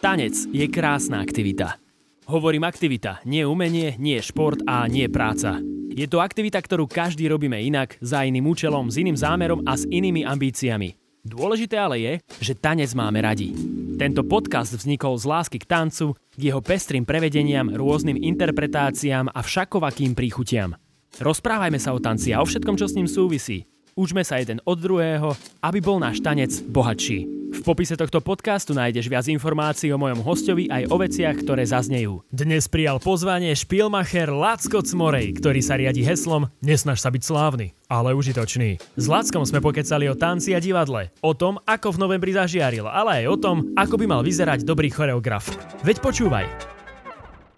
Tanec je krásna aktivita. Hovorím aktivita, nie umenie, nie šport a nie práca. Je to aktivita, ktorú každý robíme inak, za iným účelom, s iným zámerom a s inými ambíciami. Dôležité ale je, že tanec máme radi. Tento podcast vznikol z lásky k tancu, k jeho pestrým prevedeniam, rôznym interpretáciám a všakovakým príchutiam. Rozprávajme sa o tanci a o všetkom, čo s ním súvisí. Učme sa jeden od druhého, aby bol náš tanec bohatší. V popise tohto podcastu nájdeš viac informácií o mojom hostovi aj o veciach, ktoré zaznejú. Dnes prijal pozvanie špilmacher Lacko Cmorej, ktorý sa riadi heslom Nesnaž sa byť slávny, ale užitočný. S Lackom sme pokecali o tanci a divadle, o tom, ako v novembri zažiaril, ale aj o tom, ako by mal vyzerať dobrý choreograf. Veď počúvaj,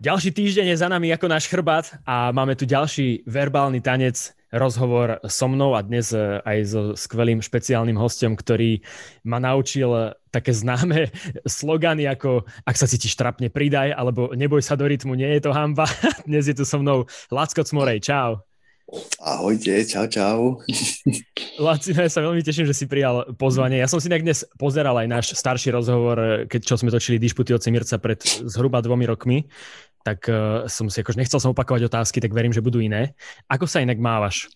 ďalší týždeň je za nami ako náš chrbát a máme tu ďalší verbálny tanec rozhovor so mnou a dnes e, aj so skvelým špeciálnym hostom, ktorý ma naučil e, také známe slogany ako ak sa cítiš trapne, pridaj, alebo neboj sa do rytmu, nie je to hamba. Dnes je tu so mnou Lacko Cmorej, čau. Ahojte, čau, čau. Laci, ja sa veľmi teším, že si prijal pozvanie. Ja som si dnes pozeral aj náš starší rozhovor, e, keď čo sme točili Dišputy od Mirca pred zhruba dvomi rokmi tak uh, som si akože nechcel som opakovať otázky, tak verím, že budú iné. Ako sa inak mávaš?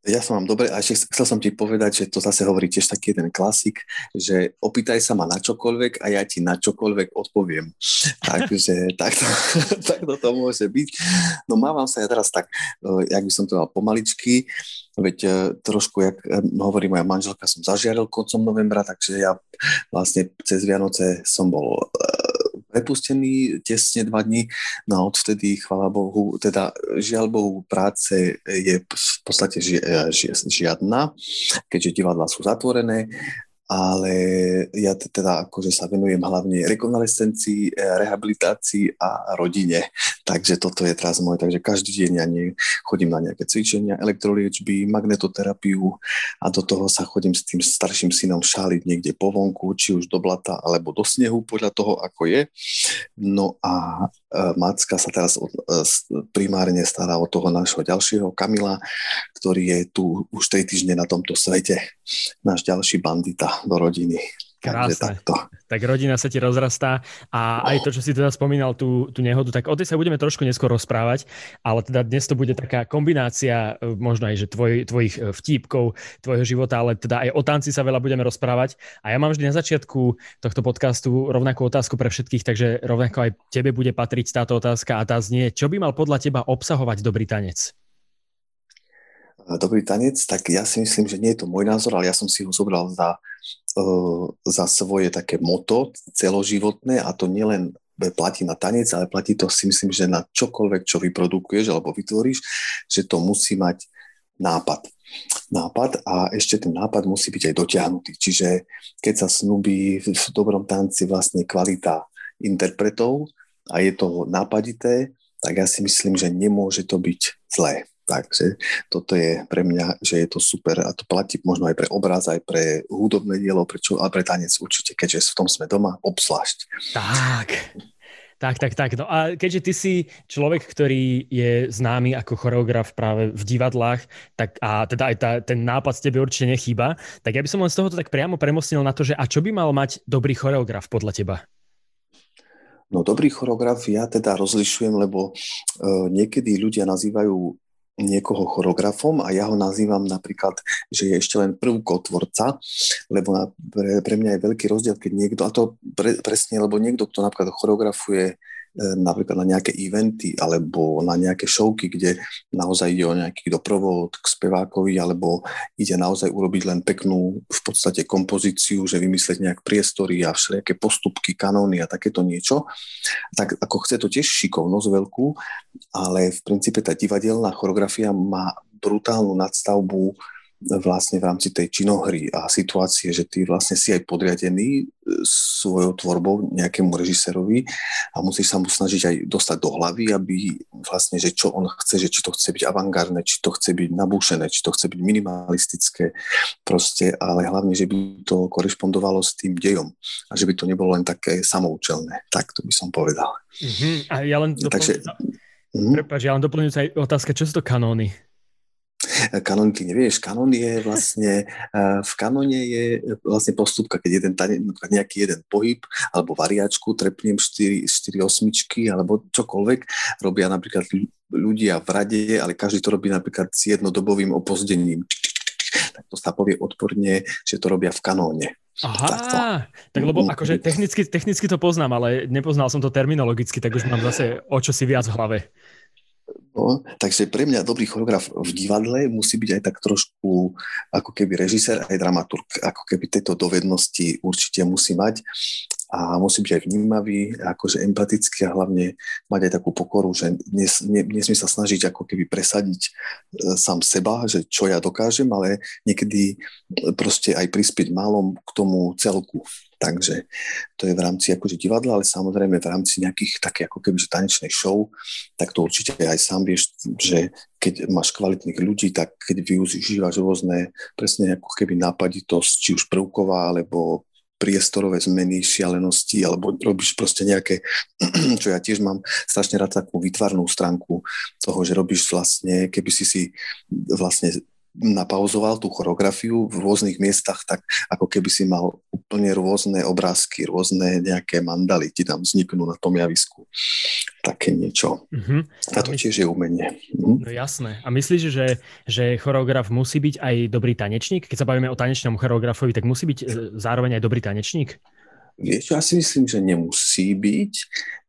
Ja som vám dobre, a ešte chcel som ti povedať, že to zase hovorí tiež taký jeden klasik, že opýtaj sa ma na čokoľvek a ja ti na čokoľvek odpoviem. Takže takto, takto to môže byť. No mávam sa ja teraz tak, e, jak by som to mal pomaličky, veď e, trošku, jak hovorí moja manželka, som zažiaril koncom novembra, takže ja vlastne cez Vianoce som bol prepustený tesne dva dní, no a odvtedy, chvala Bohu, teda žiaľ Bohu, práce je v podstate ži, ži, žiadna, keďže divadla sú zatvorené, ale ja teda akože sa venujem hlavne rekonvalescencii, rehabilitácii a rodine. Takže toto je teraz moje, takže každý deň ja nie, chodím na nejaké cvičenia, elektroliečby, magnetoterapiu a do toho sa chodím s tým starším synom šáliť niekde po vonku, či už do blata alebo do snehu, podľa toho, ako je. No a e, Macka sa teraz od, e, primárne stará o toho nášho ďalšieho Kamila, ktorý je tu už 3 týždne na tomto svete. Náš ďalší bandita do rodiny. Krásne. Tak rodina sa ti rozrastá a aj to, čo si teda spomínal, tú, tú nehodu, tak o tej sa budeme trošku neskôr rozprávať, ale teda dnes to bude taká kombinácia e, možno aj, že tvoj, tvojich e, vtípkov, tvojho života, ale teda aj o tanci sa veľa budeme rozprávať. A ja mám vždy na začiatku tohto podcastu rovnakú otázku pre všetkých, takže rovnako aj tebe bude patriť táto otázka a tá znie, čo by mal podľa teba obsahovať dobrý tanec? Dobrý tanec, tak ja si myslím, že nie je to môj názor, ale ja som si ho zobral za, uh, za svoje také moto celoživotné a to nielen platí na tanec, ale platí to si myslím, že na čokoľvek, čo vyprodukuješ alebo vytvoríš, že to musí mať nápad. Nápad a ešte ten nápad musí byť aj dotiahnutý. Čiže keď sa snubí v dobrom tanci vlastne kvalita interpretov a je to nápadité, tak ja si myslím, že nemôže to byť zlé. Takže toto je pre mňa, že je to super a to platí možno aj pre obraz, aj pre hudobné dielo, prečo, ale pre tanec určite, keďže v tom sme doma, obzvlášť. Tak, tak, tak, tak. No a keďže ty si človek, ktorý je známy ako choreograf práve v divadlách, tak a teda aj tá, ten nápad z tebe určite nechýba, tak ja by som len z tohoto tak priamo premostnil na to, že a čo by mal mať dobrý choreograf podľa teba? No dobrý choreograf ja teda rozlišujem, lebo uh, niekedy ľudia nazývajú niekoho choreografom a ja ho nazývam napríklad, že je ešte len prvkotvorca, lebo na, pre, pre mňa je veľký rozdiel, keď niekto, a to pre, presne, lebo niekto, kto napríklad choreografuje napríklad na nejaké eventy alebo na nejaké showky, kde naozaj ide o nejaký doprovod k spevákovi alebo ide naozaj urobiť len peknú v podstate kompozíciu, že vymyslieť nejak priestory a všelijaké postupky, kanóny a takéto niečo, tak ako chce to tiež šikovnosť veľkú, ale v princípe tá divadelná choreografia má brutálnu nadstavbu vlastne v rámci tej činohry a situácie, že ty vlastne si aj podriadený e, svojou tvorbou nejakému režisérovi a musíš sa mu snažiť aj dostať do hlavy, aby vlastne, že čo on chce, že či to chce byť avantgardné, či to chce byť nabúšené, či to chce byť minimalistické, proste, ale hlavne, že by to korešpondovalo s tým dejom a že by to nebolo len také samoučelné. Tak to by som povedal. Mm-hmm. A ja len doplňujúca, Takže, mm-hmm. Prepáč, ja len doplňujúca otázka, čo sú to kanóny? Kanon, ty nevieš, kanon je vlastne, v kanone je vlastne postupka, keď jeden nejaký jeden pohyb alebo variačku trepnem 4, 4 osmičky alebo čokoľvek, robia napríklad ľudia v rade, ale každý to robí napríklad s jednodobovým opozdením. Tak to sa povie odporne, že to robia v kanóne. Aha, Takto. tak lebo akože technicky, technicky to poznám, ale nepoznal som to terminologicky, tak už mám zase o čo si viac v hlave. No, takže pre mňa dobrý choreograf v divadle musí byť aj tak trošku ako keby režisér aj dramaturg. Ako keby tieto dovednosti určite musí mať a musí byť aj vnímavý, akože empatický a hlavne mať aj takú pokoru, že nes, ne, nesmie sa snažiť ako keby presadiť e, sám seba, že čo ja dokážem, ale niekedy proste aj prispieť malom k tomu celku. Takže to je v rámci akože divadla, ale samozrejme v rámci nejakých také ako keby tanečnej show, tak to určite aj sám vieš, že keď máš kvalitných ľudí, tak keď využívaš rôzne presne ako keby nápaditosť, či už prvková, alebo priestorové zmeny, šialenosti, alebo robíš proste nejaké, čo ja tiež mám strašne rád takú vytvarnú stránku toho, že robíš vlastne, keby si si vlastne napauzoval tú choreografiu v rôznych miestach, tak ako keby si mal úplne rôzne obrázky, rôzne nejaké mandaly ti tam vzniknú na tom javisku. Také niečo. Uh-huh. A to tiež je umenie. Uh-huh. No jasné. A myslíš, že, že choreograf musí byť aj dobrý tanečník? Keď sa bavíme o tanečnom choreografovi, tak musí byť zároveň aj dobrý tanečník? Vieš, ja si myslím, že nemusí byť,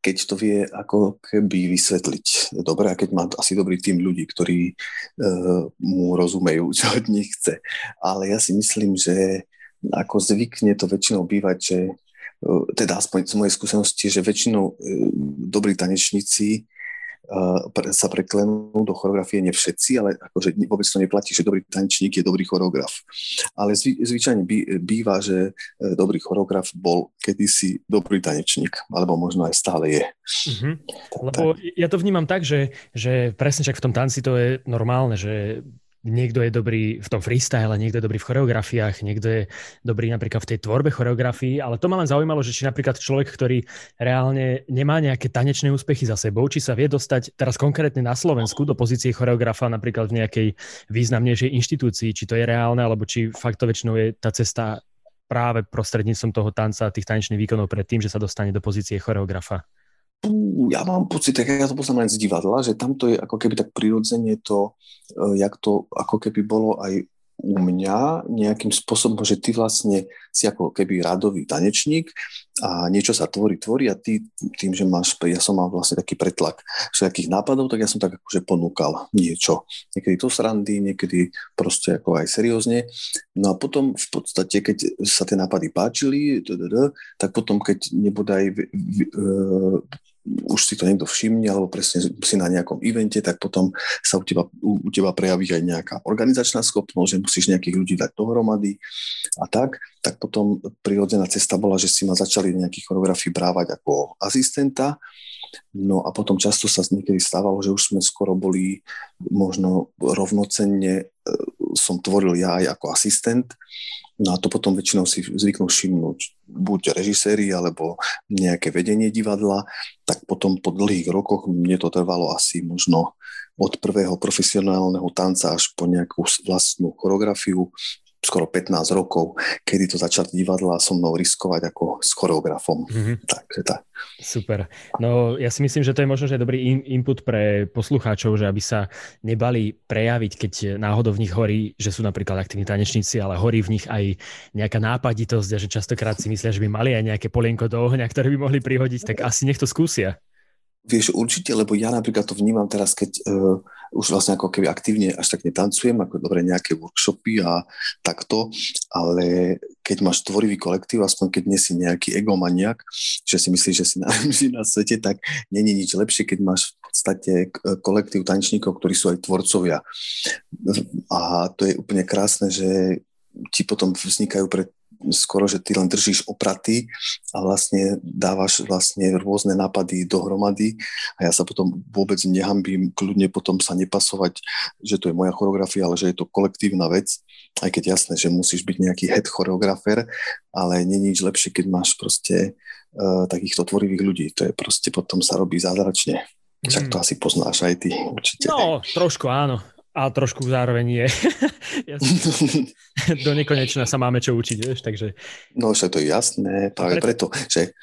keď to vie ako keby vysvetliť. Dobre, a keď má asi dobrý tým ľudí, ktorí uh, mu rozumejú, čo od nich chce. Ale ja si myslím, že ako zvykne to väčšinou bývať, že uh, teda aspoň z mojej skúsenosti, že väčšinou uh, dobrí tanečníci sa preklenú do choreografie nie všetci, ale akože vôbec to neplatí, že dobrý tanečník je dobrý choreograf. Ale zvy, zvyčajne býva, že e, dobrý choreograf bol kedysi dobrý tanečník, alebo možno aj stále je. Mm-hmm. Lebo ja to vnímam tak, že, že presne však v tom tanci to je normálne, že niekto je dobrý v tom freestyle, niekto je dobrý v choreografiách, niekto je dobrý napríklad v tej tvorbe choreografii, ale to ma len zaujímalo, že či napríklad človek, ktorý reálne nemá nejaké tanečné úspechy za sebou, či sa vie dostať teraz konkrétne na Slovensku do pozície choreografa napríklad v nejakej významnejšej inštitúcii, či to je reálne, alebo či fakt to väčšinou je tá cesta práve prostredníctvom toho tanca a tých tanečných výkonov pred tým, že sa dostane do pozície choreografa ja mám pocit, tak ja to poznám len z divadla, že tamto je ako keby tak prirodzene to, e, jak to ako keby bolo aj u mňa nejakým spôsobom, že ty vlastne si ako keby radový tanečník a niečo sa tvorí, tvorí a ty tým, že máš, ja som mal vlastne taký pretlak všetkých nápadov, tak ja som tak akože ponúkal niečo. Niekedy to srandy, niekedy proste ako aj seriózne. No a potom v podstate, keď sa tie nápady páčili, tak potom, keď nebodaj už si to niekto všimne, alebo presne si na nejakom evente, tak potom sa u teba, u, u teba prejaví aj nejaká organizačná schopnosť, že musíš nejakých ľudí dať dohromady a tak, tak potom prirodzená cesta bola, že si ma začali nejakých choreografii brávať ako asistenta, no a potom často sa niekedy stávalo, že už sme skoro boli možno rovnocenne, e, som tvoril ja aj ako asistent, No a to potom väčšinou si zvyknú všimnúť buď režiséri alebo nejaké vedenie divadla, tak potom po dlhých rokoch mne to trvalo asi možno od prvého profesionálneho tanca až po nejakú vlastnú choreografiu, skoro 15 rokov, kedy to začali divadla so mnou riskovať ako s choreografom. Mm-hmm. Takže tak. Super. No ja si myslím, že to je možno že dobrý in- input pre poslucháčov, že aby sa nebali prejaviť, keď náhodou v nich horí, že sú napríklad aktívni tanečníci, ale horí v nich aj nejaká nápaditosť a že častokrát si myslia, že by mali aj nejaké polienko do ohňa, ktoré by mohli prihodiť, tak asi nech to skúsia. Vieš, určite, lebo ja napríklad to vnímam teraz, keď uh, už vlastne ako keby aktívne až tak netancujem, ako dobre nejaké workshopy a takto, ale keď máš tvorivý kolektív, aspoň keď nie si nejaký egomaniak, že si myslíš, že si najlepší na svete, tak není nič lepšie, keď máš v podstate kolektív tanečníkov, ktorí sú aj tvorcovia. A to je úplne krásne, že ti potom vznikajú pre skoro, že ty len držíš opraty a vlastne dávaš vlastne rôzne nápady dohromady a ja sa potom vôbec nehambím kľudne potom sa nepasovať, že to je moja choreografia, ale že je to kolektívna vec, aj keď jasné, že musíš byť nejaký head choreografer, ale nie nič lepšie, keď máš proste uh, takýchto tvorivých ľudí. To je proste potom sa robí zázračne. Však to mm. asi poznáš aj ty určite. No, trošku áno. A trošku zároveň nie. Do nekonečna sa máme čo učiť, vieš, takže... No však to je jasné, práve preto, že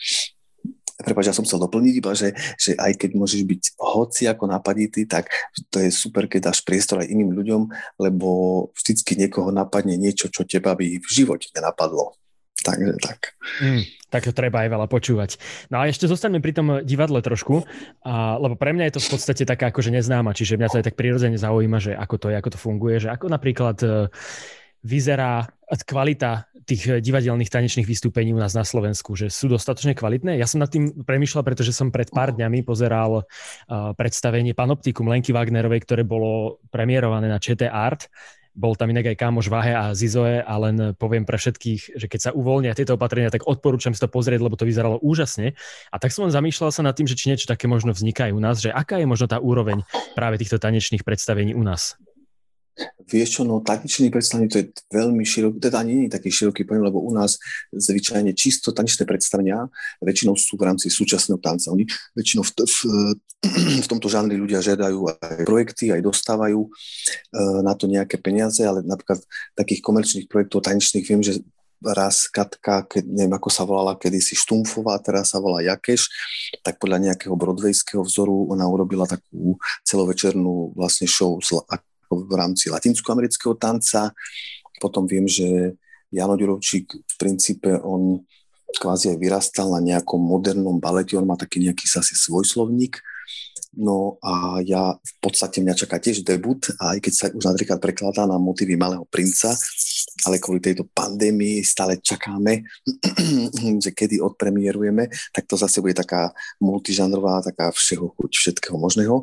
Prepač, ja som chcel doplniť iba, že, že aj keď môžeš byť hoci ako napaditý, tak to je super, keď dáš priestor aj iným ľuďom, lebo vždycky niekoho napadne niečo, čo teba by v živote nenapadlo. Takže tak. Mm, tak to treba aj veľa počúvať. No a ešte zostaneme pri tom divadle trošku, a, lebo pre mňa je to v podstate taká akože neznáma, čiže mňa to aj tak prirodzene zaujíma, že ako to je, ako to funguje, že ako napríklad e, vyzerá kvalita tých divadelných tanečných vystúpení u nás na Slovensku, že sú dostatočne kvalitné. Ja som nad tým premyšľal, pretože som pred pár dňami pozeral uh, predstavenie Panoptikum Lenky Wagnerovej, ktoré bolo premiérované na ČT Art bol tam inak aj kámoš Vahe a Zizoe a len poviem pre všetkých, že keď sa uvoľnia tieto opatrenia, tak odporúčam si to pozrieť, lebo to vyzeralo úžasne. A tak som len zamýšľal sa nad tým, že či niečo také možno vzniká aj u nás, že aká je možno tá úroveň práve týchto tanečných predstavení u nás. Vieš čo, no tanečný predstavenie to je veľmi široký, teda nie je taký široký pojem, lebo u nás zvyčajne čisto tanečné predstavenia väčšinou sú v rámci súčasného tanca. Oni väčšinou v, v, v tomto žánri ľudia žiadajú aj projekty, aj dostávajú e, na to nejaké peniaze, ale napríklad takých komerčných projektov tanečných viem, že raz Katka, keď, neviem ako sa volala kedysi Štumfová, teraz sa volá Jakeš, tak podľa nejakého brodvejského vzoru ona urobila takú celovečernú vlastne show v rámci latinskoamerického tanca. Potom viem, že Jano Ďurovčík v princípe on kvázi aj vyrastal na nejakom modernom balete, on má taký nejaký asi svoj slovník. No a ja v podstate mňa čaká tiež debut, aj keď sa už napríklad prekladá na motivy Malého princa, ale kvôli tejto pandémii stále čakáme, že kedy odpremierujeme, tak to zase bude taká multižanrová, taká všeho chuť, všetkého možného.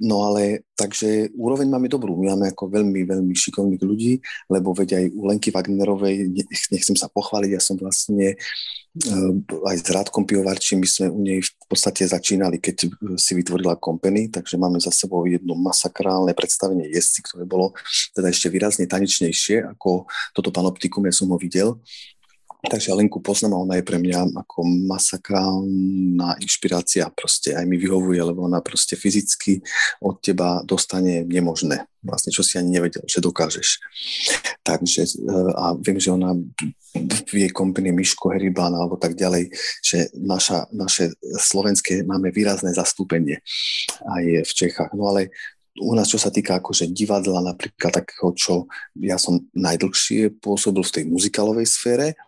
No ale takže úroveň máme dobrú. My máme ako veľmi, veľmi šikovných ľudí, lebo veď aj u Lenky Wagnerovej, nechcem sa pochváliť, ja som vlastne eh, aj s Rádkom Pivovarčím, my sme u nej v podstate začínali, keď si vytvorila company, takže máme za sebou jedno masakrálne predstavenie jesci, ktoré bolo teda ešte výrazne tanečnejšie ako toto panoptikum, ja som ho videl Takže Lenku poznám a ona je pre mňa ako masakrálna inšpirácia. Proste aj mi vyhovuje, lebo ona proste fyzicky od teba dostane nemožné. Vlastne, čo si ani nevedel, že dokážeš. Takže eh, a viem, že ona v jej kompany Miško Heribán alebo tak ďalej, že naša, naše slovenské máme výrazné zastúpenie aj v Čechách. No ale u nás, čo sa týka akože divadla napríklad takého, čo ja som najdlhšie pôsobil v tej muzikálovej sfére,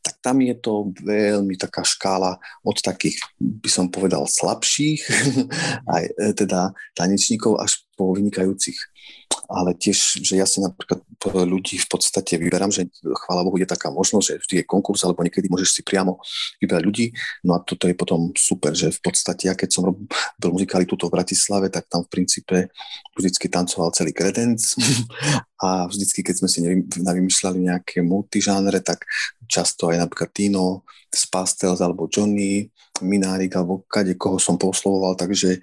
tak tam je to veľmi taká škála od takých, by som povedal, slabších, aj e, teda tanečníkov až po vynikajúcich. Ale tiež, že ja si napríklad ľudí v podstate vyberám, že chvála Bohu je taká možnosť, že vždy je konkurs, alebo niekedy môžeš si priamo vyberať ľudí. No a toto je potom super, že v podstate ja keď som robil muzikály tuto v Bratislave, tak tam v princípe vždycky tancoval celý kredenc a vždycky, keď sme si navymýšľali nejaké multižánre, tak často aj napríklad Tino z Pastels alebo Johnny, Minárik alebo kade koho som poslovoval, takže e,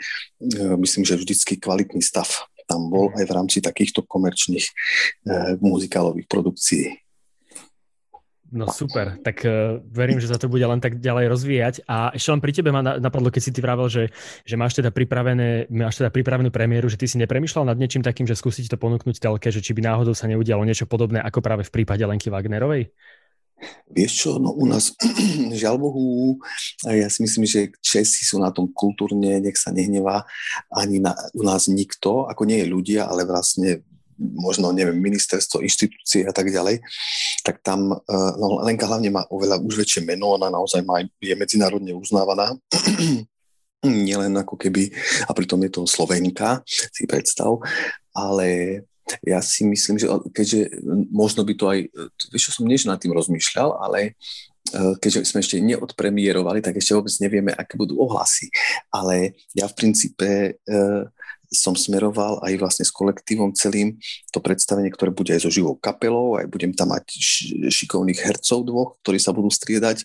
myslím, že vždycky kvalitný stav tam bol aj v rámci takýchto komerčných e, muzikálových produkcií. No super, tak uh, verím, že sa to bude len tak ďalej rozvíjať. A ešte len pri tebe ma napadlo, keď si ty vravel, že, že máš, teda pripravené, máš teda pripravenú premiéru, že ty si nepremýšľal nad niečím takým, že skúsiť to ponúknuť telke, že či by náhodou sa neudialo niečo podobné ako práve v prípade Lenky Wagnerovej? Vieš čo, no u nás, žiaľ Bohu, ja si myslím, že Česi sú na tom kultúrne, nech sa nehnevá, ani na, u nás nikto, ako nie je ľudia, ale vlastne možno, neviem, ministerstvo, inštitúcie a tak ďalej, tak tam, eh, no Lenka hlavne má oveľa už väčšie meno, ona naozaj má, je medzinárodne uznávaná, nielen ako keby, a pritom je to Slovenka, si predstav, ale ja si myslím, že keďže možno by to aj, vieš čo som než nad tým rozmýšľal, ale e, keďže sme ešte neodpremierovali, tak ešte vôbec nevieme, aké budú ohlasy. Ale ja v princípe e, som smeroval aj vlastne s kolektívom celým to predstavenie, ktoré bude aj so živou kapelou, aj budem tam mať šikovných hercov dvoch, ktorí sa budú striedať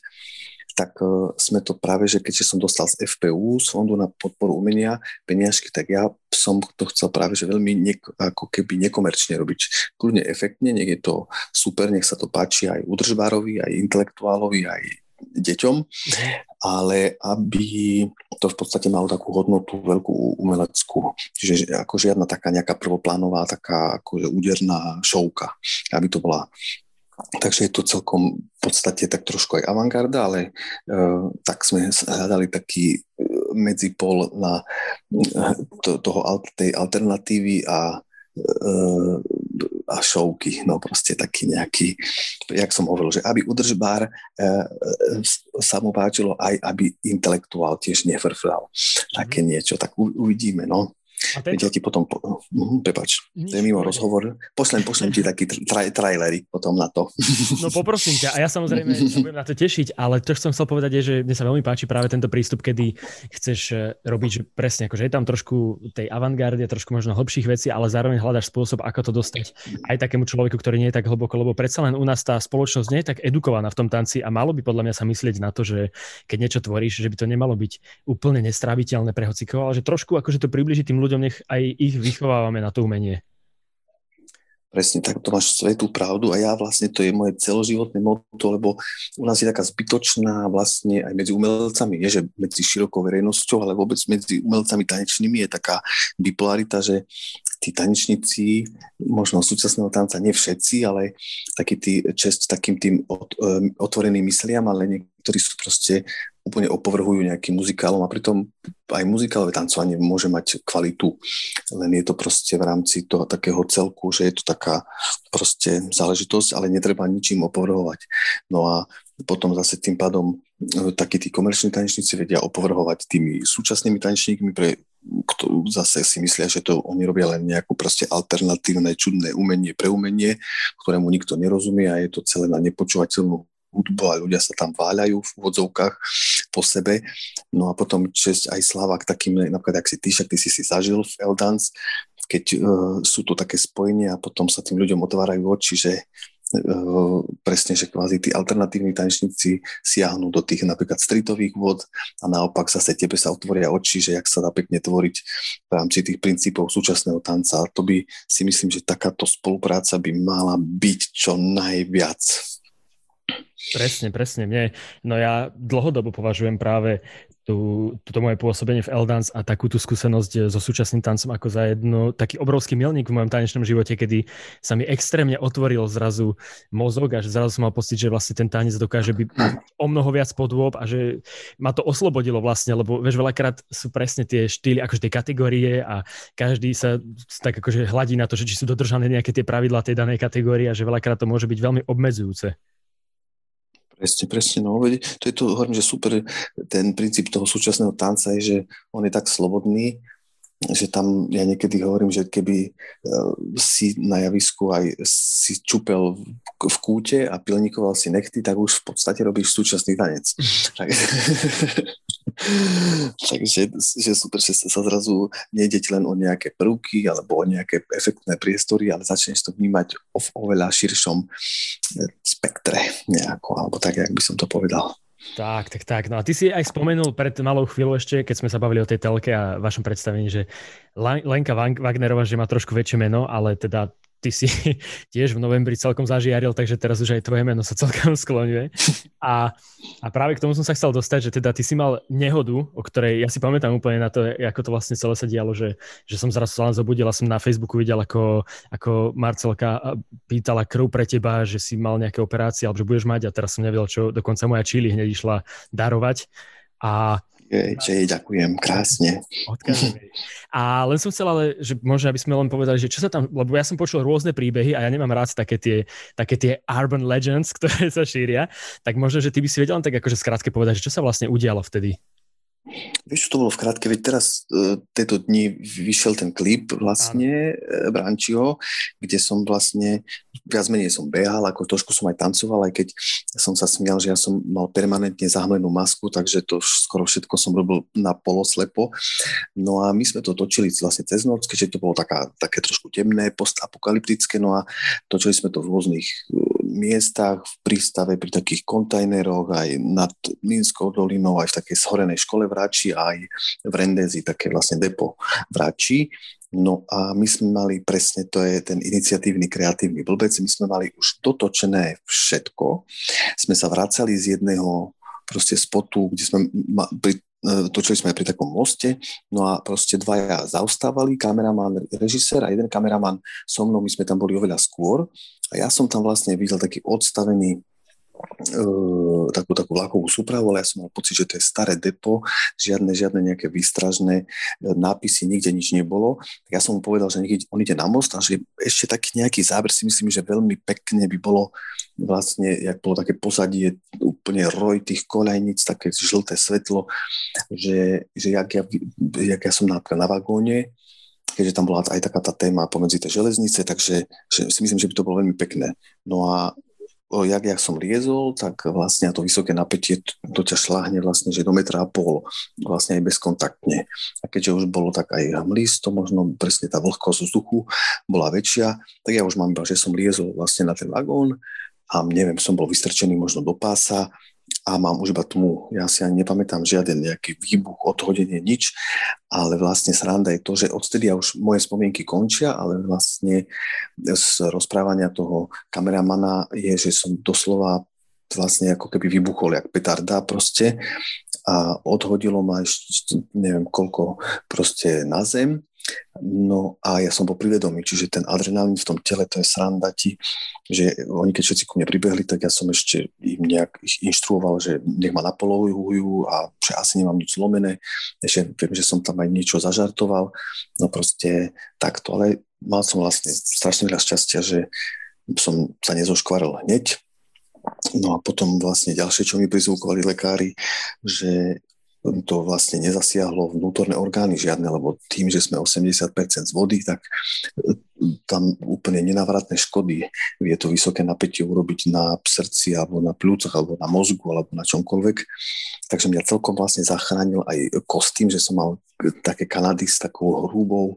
tak uh, sme to práve, že keďže som dostal z FPU, z Fondu na podporu umenia, peniažky, tak ja som to chcel práve, že veľmi nek- ako keby nekomerčne robiť. Kľudne efektne, nech je to super, nech sa to páči aj udržbárovi, aj intelektuálovi, aj deťom, ale aby to v podstate malo takú hodnotu veľkú umeleckú. Čiže ako žiadna taká nejaká prvoplánová, taká akože úderná šovka, aby to bola Takže je to celkom v podstate tak trošku aj avantgarda, ale uh, tak sme hľadali taký uh, medzipol na uh, to, toho, tej alternatívy a uh, a šovky, no proste taký nejaký, jak som hovoril, že aby udržbár e, sa mu páčilo aj, aby intelektuál tiež nefrfral. Také mhm. niečo, tak u, uvidíme, no. Ja ti potom, po... uh, prepač, to je mimo rozhovor. Pošlem, pošlem ti taký tra- trailery potom na to. No poprosím ťa. A ja samozrejme sa budem na to tešiť, ale to, čo som chcel povedať, je, že mne sa veľmi páči práve tento prístup, kedy chceš eh, robiť že presne, akože je tam trošku tej avantgardy, trošku možno hlbších vecí, ale zároveň hľadaš spôsob, ako to dostať aj takému človeku, ktorý nie je tak hlboko, lebo predsa len u nás tá spoločnosť nie je tak edukovaná v tom tanci a malo by podľa mňa sa myslieť na to, že keď niečo tvoríš, že by to nemalo byť úplne nestráviteľné pre hocikov, ale že trošku akože to približí tým ľuďom ľuďom nech aj ich vychovávame na to umenie. Presne tak, to máš svetú pravdu a ja vlastne to je moje celoživotné motto, lebo u nás je taká zbytočná vlastne aj medzi umelcami, nie že medzi širokou verejnosťou, ale vôbec medzi umelcami tanečnými je taká bipolarita, že tí tanečníci, možno súčasného tanca, nie všetci, ale taký tí čest takým tým otvoreným mysliam, ale niektorí sú proste úplne opovrhujú nejakým muzikálom a pritom aj muzikálové tancovanie môže mať kvalitu, len je to proste v rámci toho takého celku, že je to taká proste záležitosť, ale netreba ničím opovrhovať. No a potom zase tým pádom e, takí tí komerční tanečníci vedia opovrhovať tými súčasnými tanečníkmi, pre, kto zase si myslia, že to oni robia len nejakú proste alternatívne, čudné umenie pre umenie, ktorému nikto nerozumie a je to celé na nepočúvateľnú hudbu a ľudia sa tam váľajú v úvodzovkách po sebe. No a potom česť aj sláva k takým, napríklad ak si ty, však ty si si zažil v Eldance, keď uh, sú to také spojenia a potom sa tým ľuďom otvárajú oči, že uh, presne, že kvázi tí alternatívni tanečníci siahnu do tých napríklad streetových vod a naopak zase tebe sa otvoria oči, že jak sa dá pekne tvoriť v rámci tých princípov súčasného tanca. A to by si myslím, že takáto spolupráca by mala byť čo najviac Presne, presne. Mne, no ja dlhodobo považujem práve toto moje pôsobenie v Eldance a takú tú skúsenosť so súčasným tancom ako za jedno taký obrovský milník v mojom tanečnom živote, kedy sa mi extrémne otvoril zrazu mozog a že zrazu som mal pocit, že vlastne ten tanec dokáže byť o mnoho viac podôb a že ma to oslobodilo vlastne, lebo vieš, veľakrát sú presne tie štýly, akože tie kategórie a každý sa tak akože hladí na to, že či sú dodržané nejaké tie pravidlá tej danej kategórie a že veľakrát to môže byť veľmi obmedzujúce. Presne, presne. No, to je to, hovorím, že super, ten princíp toho súčasného tanca je, že on je tak slobodný, že tam ja niekedy hovorím, že keby uh, si na javisku aj si čupel v, v kúte a pilníkoval si nechty, tak už v podstate robíš súčasný tanec. Takže že super, že sa zrazu nejde len o nejaké prvky alebo o nejaké efektné priestory, ale začneš to vnímať o, oveľa širšom eh, spektre nejako, alebo tak, jak by som to povedal. Tak, tak, tak. No a ty si aj spomenul pred malou chvíľou ešte, keď sme sa bavili o tej telke a vašom predstavení, že Lenka Wagnerová, že má trošku väčšie meno, ale teda ty si tiež v novembri celkom zažiaril, takže teraz už aj tvoje meno sa celkom skloňuje. A, a práve k tomu som sa chcel dostať, že teda ty si mal nehodu, o ktorej ja si pamätám úplne na to, ako to vlastne celé sa dialo, že, že som zrazu sa len zobudil a som na Facebooku videl, ako, ako Marcelka pýtala krv pre teba, že si mal nejaké operácie, alebo že budeš mať a teraz som nevedel, čo dokonca moja čili hneď išla darovať. A jej ďakujem krásne. A len som chcel ale, že možno aby sme len povedali, že čo sa tam, lebo ja som počul rôzne príbehy a ja nemám rád také tie, také tie urban legends, ktoré sa šíria, tak možno, že ty by si vedel len tak akože skrátke povedať, že čo sa vlastne udialo vtedy? Vieš, čo to bolo v krátke, veď teraz uh, tieto dni vyšiel ten klip vlastne uh, Brančiho, kde som vlastne, viac menej som behal, ako trošku som aj tancoval, aj keď som sa smial, že ja som mal permanentne zahmlenú masku, takže to skoro všetko som robil na poloslepo. No a my sme to točili vlastne cez noc, keďže to bolo taká, také trošku temné, postapokalyptické, no a točili sme to v rôznych miestach, v prístave, pri takých kontajneroch, aj nad Minskou dolinou, aj v takej schorenej škole v Rači, aj v Rendezi, také vlastne depo v Rači. No a my sme mali presne, to je ten iniciatívny kreatívny blbec, my sme mali už dotočené všetko. Sme sa vracali z jedného proste spotu, kde sme ma, pri, e, točili sme aj pri takom moste, no a proste dvaja zaostávali, kameraman, režisér a jeden kameraman so mnou, my sme tam boli oveľa skôr a ja som tam vlastne videl taký odstavený uh, takú, takú vlakovú súpravu, ale ja som mal pocit, že to je staré depo, žiadne, žiadne nejaké výstražné e, nápisy, nikde nič nebolo. Ja som mu povedal, že nech on ide na most a že ešte taký nejaký záber si myslím, že veľmi pekne by bolo vlastne, jak bolo také pozadie, úplne roj tých koľajnic, také žlté svetlo, že, že jak, ja, jak ja som napríklad na vagóne, keďže tam bola aj taká tá téma pomedzi tie železnice, takže že si myslím, že by to bolo veľmi pekné. No a jak, jak som liezol, tak vlastne to vysoké napätie to ťa šláhne vlastne, že do metra a pol, vlastne aj bezkontaktne. A keďže už bolo tak aj mlisto, možno presne tá vlhkosť vzduchu bola väčšia, tak ja už mám iba, že som liezol vlastne na ten vagón a neviem, som bol vystrčený možno do pása a mám už iba tmu. Ja si ani nepamätám žiaden nejaký výbuch, odhodenie, nič, ale vlastne sranda je to, že odtedy ja už moje spomienky končia, ale vlastne z rozprávania toho kameramana je, že som doslova vlastne ako keby vybuchol jak petarda proste. A odhodilo ma ešte neviem koľko proste na zem No a ja som bol privedomý, čiže ten adrenalín v tom tele, to je sranda ti, že oni keď všetci ku mne pribehli, tak ja som ešte im nejak inštruoval, že nech ma napolovujú a že asi nemám nič zlomené. Ešte viem, že som tam aj niečo zažartoval. No proste takto, ale mal som vlastne strašne veľa šťastia, že som sa nezoškvaril hneď, No a potom vlastne ďalšie, čo mi prizvukovali lekári, že to vlastne nezasiahlo vnútorné orgány žiadne, lebo tým, že sme 80% z vody, tak tam úplne nenavratné škody vie to vysoké napätie urobiť na srdci alebo na plúcoch alebo na mozgu alebo na čomkoľvek. Takže mňa celkom vlastne zachránil aj kostým, že som mal také Kanady s takou hrubou,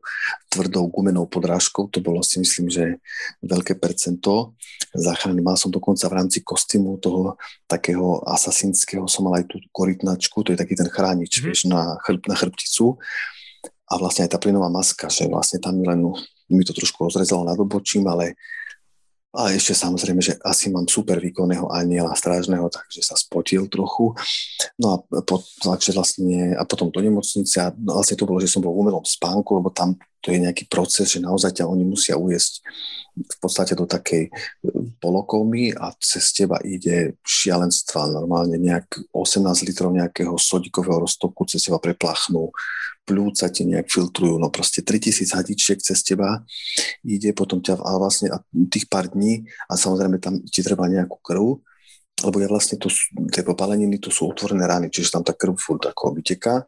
tvrdou gumenou podrážkou. To bolo si myslím, že veľké percento záchrany. Mal som dokonca v rámci kostýmu toho takého asasinského, som mal aj tú korytnačku, to je taký ten chránič, mm-hmm. vieš, na, chrb, na chrbticu. A vlastne aj tá plynová maska, že vlastne tam len mi to trošku rozrezalo nad obočím, ale a ešte samozrejme, že asi mám super výkonného aniela strážneho, takže sa spotil trochu. No a, po, vlastne, a potom do nemocnice a vlastne to bolo, že som bol v umelom spánku, lebo tam to je nejaký proces, že naozaj ťa oni musia ujesť v podstate do takej polokomy a cez teba ide šialenstva. Normálne nejak 18 litrov nejakého sodikového roztoku cez teba preplachnú plúca ti nejak filtrujú, no proste 3000 hadičiek cez teba ide, potom ťa a vlastne a tých pár dní a samozrejme tam ti treba nejakú krv, lebo ja vlastne to, tie popaleniny, to sú otvorené rány, čiže tam tá krv furt ako vyteká.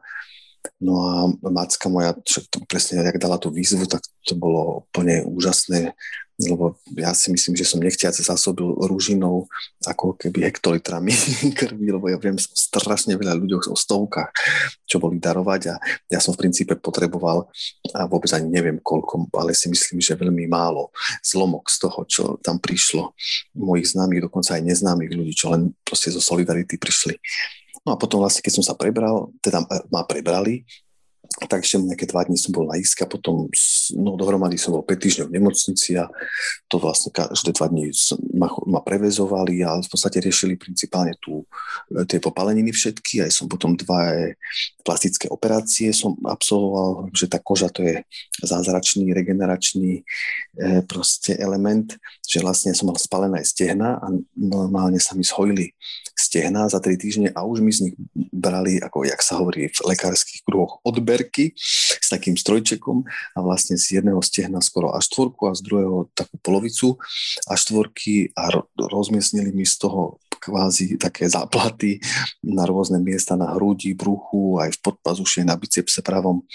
No a macka moja, čo to presne, jak dala tú výzvu, tak to bolo úplne úžasné lebo ja si myslím, že som nechtiace zásobil rúžinou ako keby hektolitrami krvi, lebo ja viem strašne veľa ľudí o stovkách, čo boli darovať a ja som v princípe potreboval a vôbec ani neviem koľko, ale si myslím, že veľmi málo zlomok z toho, čo tam prišlo mojich známych, dokonca aj neznámych ľudí, čo len proste zo Solidarity prišli. No a potom vlastne, keď som sa prebral, teda ma prebrali, takže nejaké dva dní som bol na iska, potom no, dohromady som bol 5 týždňov v nemocnici a to vlastne každé dva dní ma, ma prevezovali a v podstate riešili principálne tu e, tie popaleniny všetky, aj som potom dva e, plastické operácie som absolvoval, že tá koža to je zázračný, regeneračný e, proste element, že vlastne som mal spalené stehna a normálne sa mi zhojili stehna za 3 týždne a už mi z nich brali, ako jak sa hovorí v lekárskych kruhoch, odberky s takým strojčekom a vlastne z jedného stehna skoro až štvorku a z druhého takú polovicu a štvorky a rozmiestnili mi z toho kvázi také záplaty na rôzne miesta na hrudi, bruchu, aj v podpazušie, na bicepse pravom.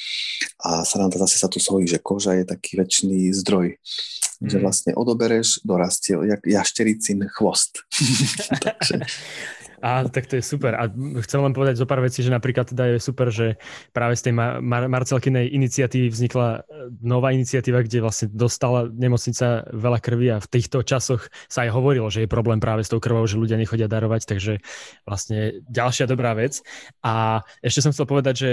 A to zase sa to svojí, že koža je taký väčší zdroj. Mm. Že vlastne odobereš, dorastie, jak jaštericin chvost. Takže, a tak to je super. A chcem len povedať zo pár vecí, že napríklad teda je super, že práve z tej Mar- Mar- Marcelkinej iniciatívy vznikla e, nová iniciatíva, kde vlastne dostala nemocnica veľa krvi a v týchto časoch sa aj hovorilo, že je problém práve s tou krvou, že ľudia nechodia darovať, takže vlastne ďalšia dobrá vec. A ešte som chcel povedať, že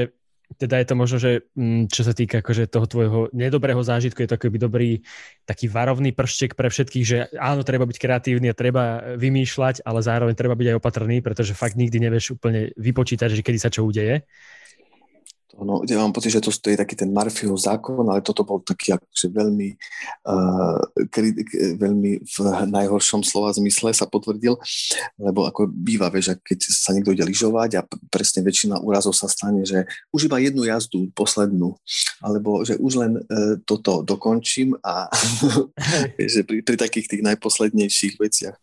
teda je to možno, že mm, čo sa týka akože toho tvojho nedobrého zážitku, je to akoby dobrý taký varovný prštek pre všetkých, že áno, treba byť kreatívny a treba vymýšľať, ale zároveň treba byť aj opatrný, pretože fakt nikdy nevieš úplne vypočítať, že kedy sa čo udeje. No, ja mám pocit, že to je taký ten Marfiho zákon, ale toto bol taký akože veľmi, uh, kri, veľmi v najhoršom slova zmysle sa potvrdil, lebo ako býva, vieš, keď sa niekto ide lyžovať a presne väčšina úrazov sa stane, že už iba jednu jazdu, poslednú, alebo že už len uh, toto dokončím a že pri, pri takých tých najposlednejších veciach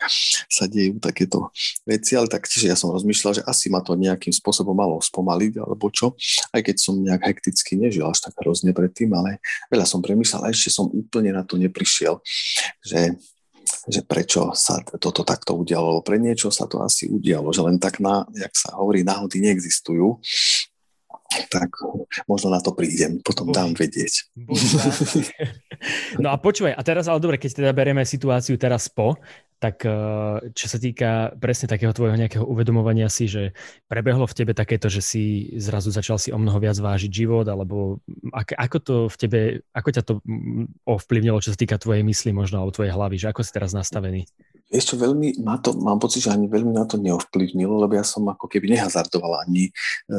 sa dejú takéto veci, ale tak tiež ja som rozmýšľal, že asi ma to nejakým spôsobom malo spomaliť, alebo čo, aj keď som nejak hekticky nežil až tak hrozne predtým, ale veľa som premyslel a ešte som úplne na to neprišiel, že že prečo sa toto takto udialo, pre niečo sa to asi udialo, že len tak, na, jak sa hovorí, náhody neexistujú tak možno na to prídem, potom dám vedieť. No a počúvaj, a teraz ale dobre, keď teda bereme situáciu teraz po, tak eh, čo sa týka presne takého tvojho nejakého uvedomovania si, že prebehlo v tebe takéto, že si zrazu začal si o mnoho viac vážiť život, alebo ako, ako to v tebe, ako ťa to ovplyvnilo, čo sa týka tvojej mysli možno, alebo tvojej hlavy, že ako si teraz nastavený? Čo, veľmi ma to, mám pocit, že ani veľmi na to neovplyvnilo, lebo ja som ako keby nehazardoval ani e,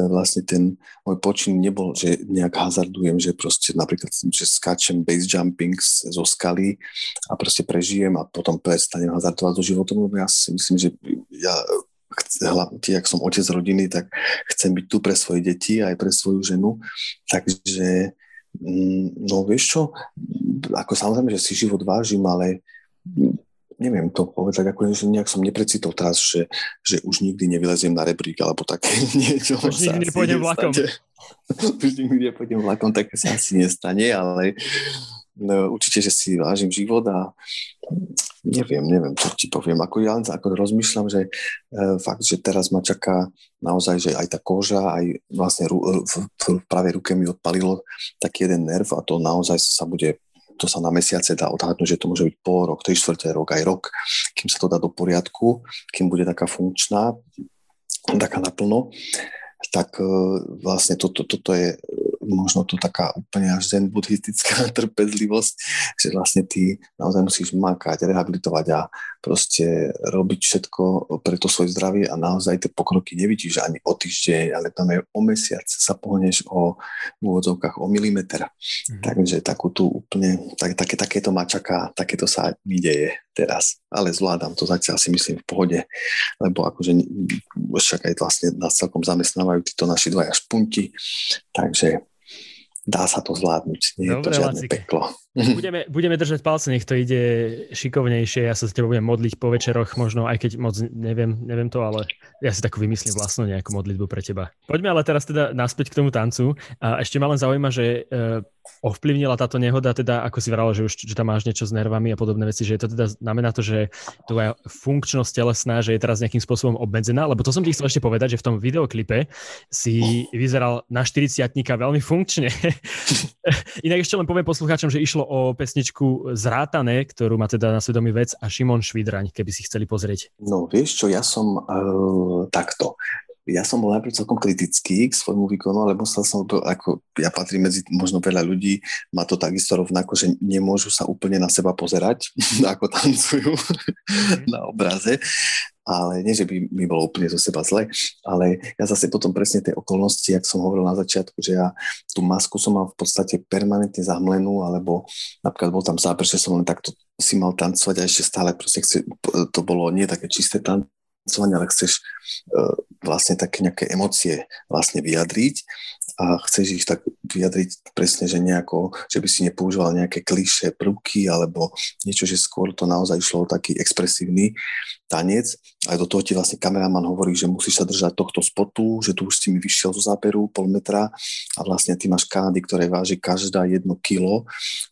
vlastne ten môj počin nebol, že nejak hazardujem, že proste napríklad, že skáčem base jumping zo skaly a proste prežijem a potom prestanem hazardovať do životom, lebo ja si myslím, že ja hlavne, ak som otec rodiny, tak chcem byť tu pre svoje deti aj pre svoju ženu, takže mm, no vieš čo, ako samozrejme, že si život vážim, ale neviem to povedať, ako že nejak som neprecitol teraz, že, že už nikdy nevyleziem na rebrík, alebo také niečo. Už nikdy nepôjdem vlakom. už nikdy nepôjdem vlakom, tak sa asi nestane, ale no, určite, že si vážim život a neviem, neviem, čo ti poviem. Ako ja ako rozmýšľam, že e, fakt, že teraz ma čaká naozaj, že aj tá koža, aj vlastne ru, v, v pravej ruke mi odpalilo taký jeden nerv a to naozaj sa bude to sa na mesiace dá odhadnúť, že to môže byť pol rok, 3 čtvrté rok, aj rok, kým sa to dá do poriadku, kým bude taká funkčná, taká naplno, tak e, vlastne toto, to, toto je možno to taká úplne až zen buddhistická trpezlivosť, že vlastne ty naozaj musíš makať, rehabilitovať a proste robiť všetko pre to svoje zdravie a naozaj tie pokroky nevidíš ani o týždeň, ale tam aj o mesiac sa pohneš o v úvodzovkách o milimeter. Mm. Takže takú tu úplne, tak, také, takéto ma čaká, takéto sa mi deje teraz. Ale zvládam to zatiaľ si myslím v pohode, lebo akože však aj vlastne nás celkom zamestnávajú títo naši dvaja špunti, takže dá sa to zvládnuť. Nie Dobre, je to žiadne Lacike. peklo. Budeme, budeme držať palce, nech to ide šikovnejšie. Ja sa s tebou budem modliť po večeroch, možno aj keď moc neviem, neviem to, ale ja si takú vymyslím vlastnú nejakú modlitbu pre teba. Poďme ale teraz teda naspäť k tomu tancu. A ešte ma len zaujíma, že uh, ovplyvnila táto nehoda, teda ako si vrala, že už že tam máš niečo s nervami a podobné veci, že to teda znamená to, že tvoja funkčnosť telesná, že je teraz nejakým spôsobom obmedzená, lebo to som ti chcel ešte povedať, že v tom videoklipe si vyzeral na 40 veľmi funkčne. Inak ešte len poviem poslucháčom, že išlo o pesničku Zrátané, ktorú má teda na svedomí vec a Šimon Švidraň, keby si chceli pozrieť. No vieš čo, ja som uh, takto ja som bol najprv celkom kritický k svojmu výkonu, ale musel som to, ako ja patrím medzi možno veľa ľudí, má to takisto rovnako, že nemôžu sa úplne na seba pozerať, ako tancujú mm. na obraze. Ale nie, že by mi bolo úplne zo seba zle, ale ja zase potom presne tej okolnosti, jak som hovoril na začiatku, že ja tú masku som mal v podstate permanentne zahmlenú, alebo napríklad bol tam záber, že som len takto si mal tancovať a ešte stále proste chce, to bolo nie také čisté tancovanie, ale chceš uh, vlastne také nejaké emócie vlastne vyjadriť a chceš ich tak vyjadriť presne, že nejako, že by si nepoužíval nejaké kliše, prvky alebo niečo, že skôr to naozaj išlo o taký expresívny tanec. A do toho ti vlastne kameraman hovorí, že musíš sa držať tohto spotu, že tu už si mi vyšiel zo záberu pol metra a vlastne ty máš kády, ktoré váži každá jedno kilo,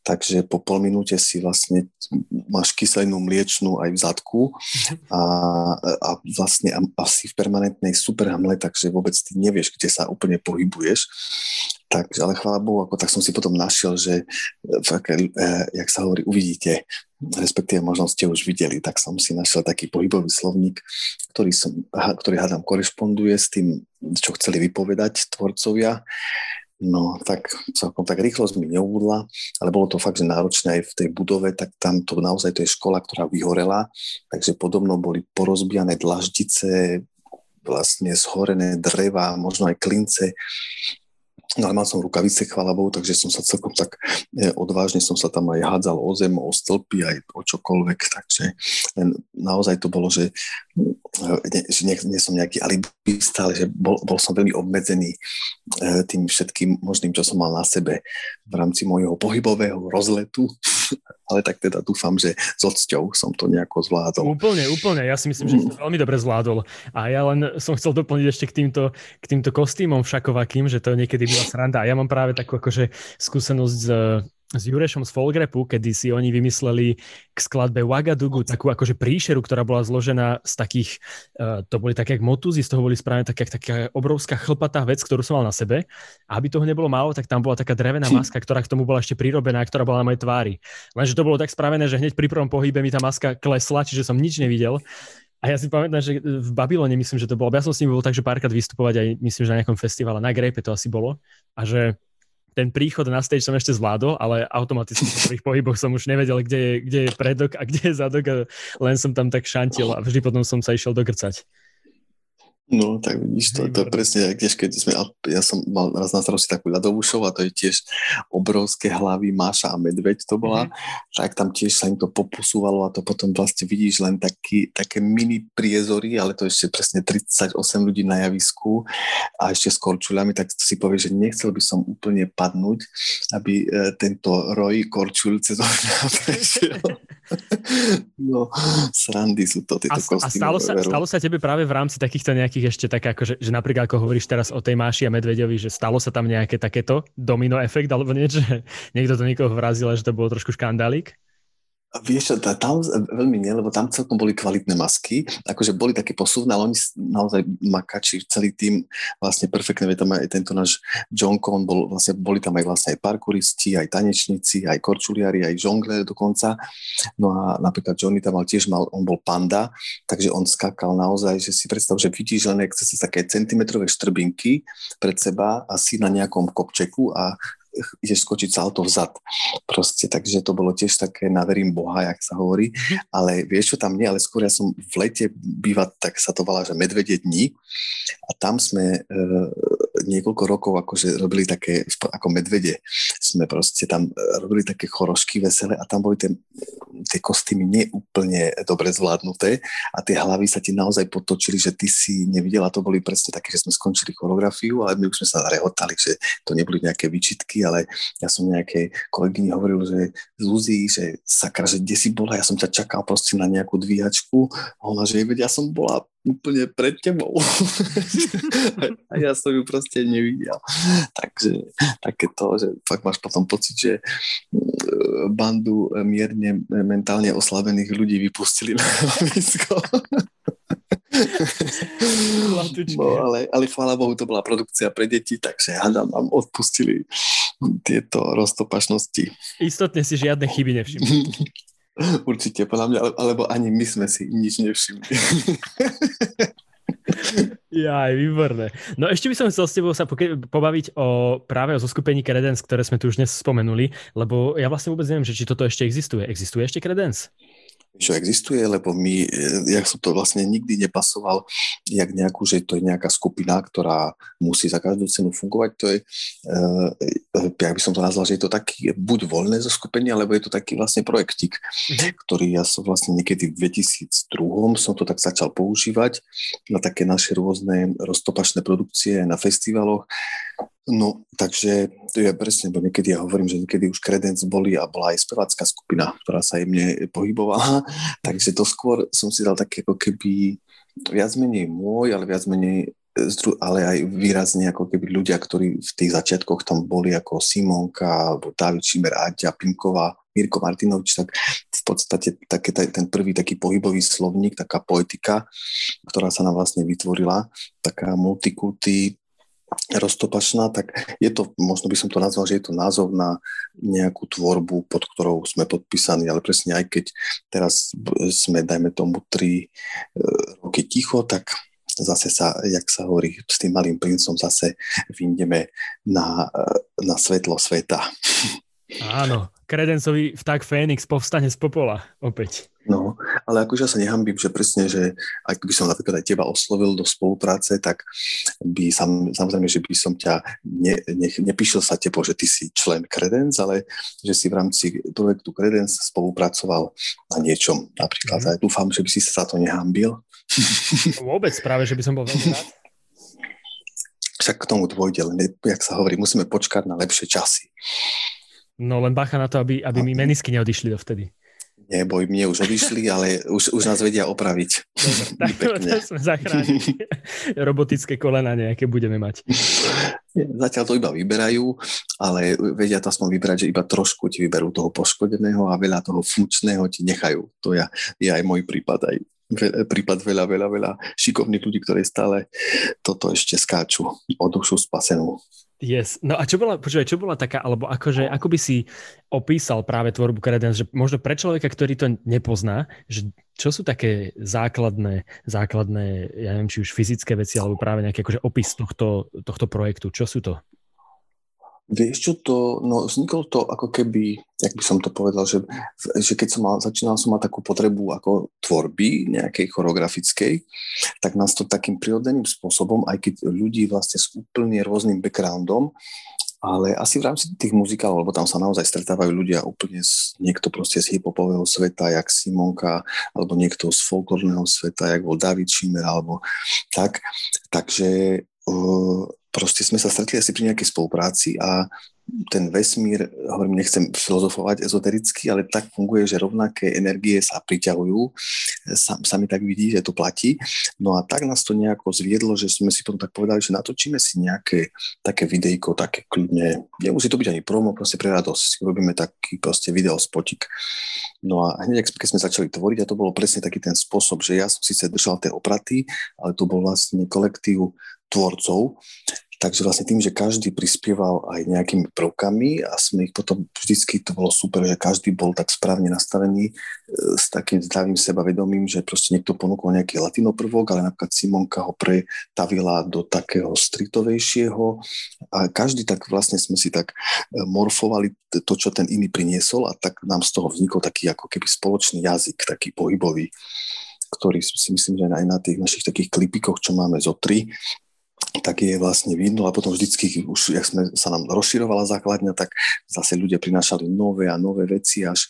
takže po pol minúte si vlastne máš kyselinu mliečnú aj v zadku a, a vlastne asi v permanentnej superhamle, takže vôbec ty nevieš, kde sa úplne pohybuješ. Takže, ale chvála Bohu, ako tak som si potom našiel, že fakt, e, jak sa hovorí, uvidíte, respektíve možno ste už videli, tak som si našiel taký pohybový slovník, ktorý, som, ktorý hádam korešponduje s tým, čo chceli vypovedať tvorcovia. No, tak celkom tak rýchlosť mi neubudla, ale bolo to fakt, že náročné aj v tej budove, tak tam to naozaj to je škola, ktorá vyhorela, takže podobno boli porozbijané dlaždice, vlastne zhorené dreva, možno aj klince, No ale mal som rukavice, chvála Bohu, takže som sa celkom tak e, odvážne som sa tam aj hádzal o zem, o stĺpy, aj o čokoľvek, takže len naozaj to bolo, že, e, že nie, nie som nejaký alibista, ale že bol, bol som veľmi obmedzený e, tým všetkým možným, čo som mal na sebe v rámci môjho pohybového rozletu, ale tak teda dúfam, že s odsťou som to nejako zvládol. Úplne, úplne, ja si myslím, že to veľmi dobre zvládol. A ja len som chcel doplniť ešte k týmto, k týmto kostýmom všakovakým, že to niekedy byla sranda. A ja mám práve takú akože skúsenosť s, s Jurešom z Folgrepu, kedy si oni vymysleli k skladbe Wagadugu takú akože príšeru, ktorá bola zložená z takých, uh, to boli také jak motúzy, z toho boli spravené taká, taká obrovská chlpatá vec, ktorú som mal na sebe. A aby toho nebolo málo, tak tam bola taká drevená hm. maska, ktorá k tomu bola ešte prirobená, ktorá bola na mojej tvári. Lenže to bolo tak spravené, že hneď pri prvom pohybe mi tá maska klesla, čiže som nič nevidel. A ja si pamätám, že v Babylone myslím, že to bolo, ja som s ním bol tak, že párkrát vystupovať aj myslím, že na nejakom festivale, na Grape to asi bolo. A že ten príchod na stage som ešte zvládol, ale automaticky v prvých pohyboch som už nevedel, kde je, kde je predok a kde je zadok a len som tam tak šantil a vždy potom som sa išiel dogrcať. No, tak vidíš, to, to je presne, tiež keď sme, ja som mal raz na starosti takú ľadovú show a to je tiež obrovské hlavy Máša a Medveď to bola, mm-hmm. tak tam tiež sa im to poposúvalo a to potom vlastne vidíš len taký, také mini priezory, ale to ešte presne 38 ľudí na javisku a ešte s korčuľami, tak si povie, že nechcel by som úplne padnúť, aby e, tento roj korčuľ cez prešiel. No, srandy sú to tieto a, A stalo sa, stalo sa tebe práve v rámci takýchto nejakých ešte tak ako, že, že napríklad ako hovoríš teraz o tej Máši a Medveďovi, že stalo sa tam nejaké takéto domino efekt alebo niečo, že niekto to niekoho vrazil že to bolo trošku škandálik? Vieš, tam veľmi nie, lebo tam celkom boli kvalitné masky, akože boli také posúvne, ale oni naozaj makači, celý tým vlastne perfektne, tam aj tento náš John Con, bol, vlastne, boli tam aj vlastne aj parkouristi, aj tanečníci, aj korčuliari, aj žongle dokonca. No a napríklad Johnny tam mal tiež mal, on bol panda, takže on skakal naozaj, že si predstav, že vidíš len cez také centimetrové štrbinky pred seba asi na nejakom kopčeku a ideš skočiť salto vzad. Proste, takže to bolo tiež také na verím Boha, jak sa hovorí. Mhm. Ale vieš čo tam nie, ale skôr ja som v lete býva, tak sa to volá, že medvedie dní. A tam sme e, niekoľko rokov akože robili také, ako medvede, sme proste tam e, robili také chorošky veselé a tam boli tie, tie kostýmy neúplne dobre zvládnuté a tie hlavy sa ti naozaj potočili, že ty si nevidela, to boli presne také, že sme skončili choreografiu, ale my už sme sa rehotali, že to neboli nejaké výčitky, ale ja som nejakej kolegyni hovoril, že Zuzi, že sakra, že kde si bola, ja som ťa čakal proste na nejakú dvíhačku. A ona, že ja som bola úplne pred tebou. a ja som ju proste nevidel. Takže také to, že fakt máš potom pocit, že mm, bandu mierne mentálne oslabených ľudí vypustili na hľadisko. no, ale, ale chvála Bohu, to bola produkcia pre deti, takže hádam, nám odpustili tieto roztopašnosti. Istotne si žiadne chyby nevšimli. Určite, podľa mňa, alebo ani my sme si nič nevšimli. Ja, aj výborné. No ešte by som chcel s tebou sa pobaviť o práve o zoskupení Credence, ktoré sme tu už dnes spomenuli, lebo ja vlastne vôbec neviem, že či toto ešte existuje. Existuje ešte Credence? Čo existuje, lebo my, e, ja som to vlastne nikdy nepasoval, jak nejakú, že to je nejaká skupina, ktorá musí za každú cenu fungovať, to je, uh, ja by som to nazval, že je to taký buď voľné zo skupenia, alebo je to taký vlastne projektik, mm-hmm. ktorý ja som vlastne niekedy v 2002 som to tak začal používať na také naše rôzne roztopačné produkcie na festivaloch, No, takže to je presne, bo niekedy ja hovorím, že niekedy už Credence boli a bola aj spevácká skupina, ktorá sa jemne pohybovala, takže to skôr som si dal také ako keby viac menej môj, ale viac menej ale aj výrazne ako keby ľudia, ktorí v tých začiatkoch tam boli ako Simonka, alebo David Šimer, Aďa, Pinková, Mirko Martinovič, tak v podstate také, ten prvý taký pohybový slovník, taká poetika, ktorá sa nám vlastne vytvorila, taká multikulty, roztopačná, tak je to, možno by som to nazval, že je to názov na nejakú tvorbu, pod ktorou sme podpísaní, ale presne aj keď teraz sme, dajme tomu, tri e, roky ticho, tak zase sa, jak sa hovorí, s tým malým princom zase vyjdeme na, na svetlo sveta. Áno, kredencový vták Fénix povstane z popola opäť. No, ale akože ja sa nehambím, že presne, že ak by som napríklad aj teba oslovil do spolupráce, tak by sam, samozrejme, že by som ťa ne, ne, nepíšel sa tepo, že ty si člen Credence, ale že si v rámci projektu Credence spolupracoval na niečom. Napríklad, mm. aj dúfam, že by si sa to nehambil. Vôbec práve, že by som bol veľmi rád. Však k tomu dôjde, len jak sa hovorí, musíme počkať na lepšie časy. No len bacha na to, aby, aby mi menisky neodišli dovtedy. Neboj, mne už odišli, ale už, už nás vedia opraviť. Dobre, tak to sme zachránili. Robotické kolena nejaké budeme mať. Zatiaľ to iba vyberajú, ale vedia to aspoň vyberať, že iba trošku ti vyberú toho poškodeného a veľa toho funkčného ti nechajú. To je, je aj môj prípad, aj prípad veľa, veľa, veľa šikovných ľudí, ktorí stále toto ešte skáču o dušu spasenú. Yes. No a čo bola, počúvaj, čo bola taká, alebo akože, ako by si opísal práve tvorbu Credence, že možno pre človeka, ktorý to nepozná, že čo sú také základné, základné, ja neviem, či už fyzické veci, alebo práve nejaký akože opis tohto, tohto projektu, čo sú to? Vieš čo to, no vzniklo to ako keby, jak by som to povedal, že, že keď som mal, začínal som mať takú potrebu ako tvorby nejakej choreografickej, tak nás to takým prirodzeným spôsobom, aj keď ľudí vlastne s úplne rôznym backgroundom, ale asi v rámci tých muzikálov, lebo tam sa naozaj stretávajú ľudia úplne z, niekto proste z hiphopového sveta, jak Simonka, alebo niekto z folklórneho sveta, jak bol David Schimmer, alebo tak. Takže uh, proste sme sa stretli asi pri nejakej spolupráci a ten vesmír, hovorím, nechcem filozofovať ezotericky, ale tak funguje, že rovnaké energie sa priťahujú. Sa, sa mi tak vidí, že to platí. No a tak nás to nejako zviedlo, že sme si potom tak povedali, že natočíme si nejaké také videjko, také kľudne, nemusí to byť ani promo, proste pre radosť. Robíme taký proste video spotik. No a hneď, keď sme začali tvoriť, a to bolo presne taký ten spôsob, že ja som síce držal tie opraty, ale to bol vlastne kolektív tvorcov, Takže vlastne tým, že každý prispieval aj nejakými prvkami a sme ich potom vždycky, to bolo super, že každý bol tak správne nastavený e, s takým zdravým sebavedomím, že proste niekto ponúkol nejaký latino prvok, ale napríklad Simonka ho pretavila do takého stritovejšieho a každý tak vlastne sme si tak e, morfovali to, čo ten iný priniesol a tak nám z toho vznikol taký ako keby spoločný jazyk, taký pohybový ktorý si myslím, že aj na tých našich takých klipikoch, čo máme zo tri, tak je vlastne vidno a potom vždycky už, jak sme, sa nám rozširovala základňa, tak zase ľudia prinášali nové a nové veci, až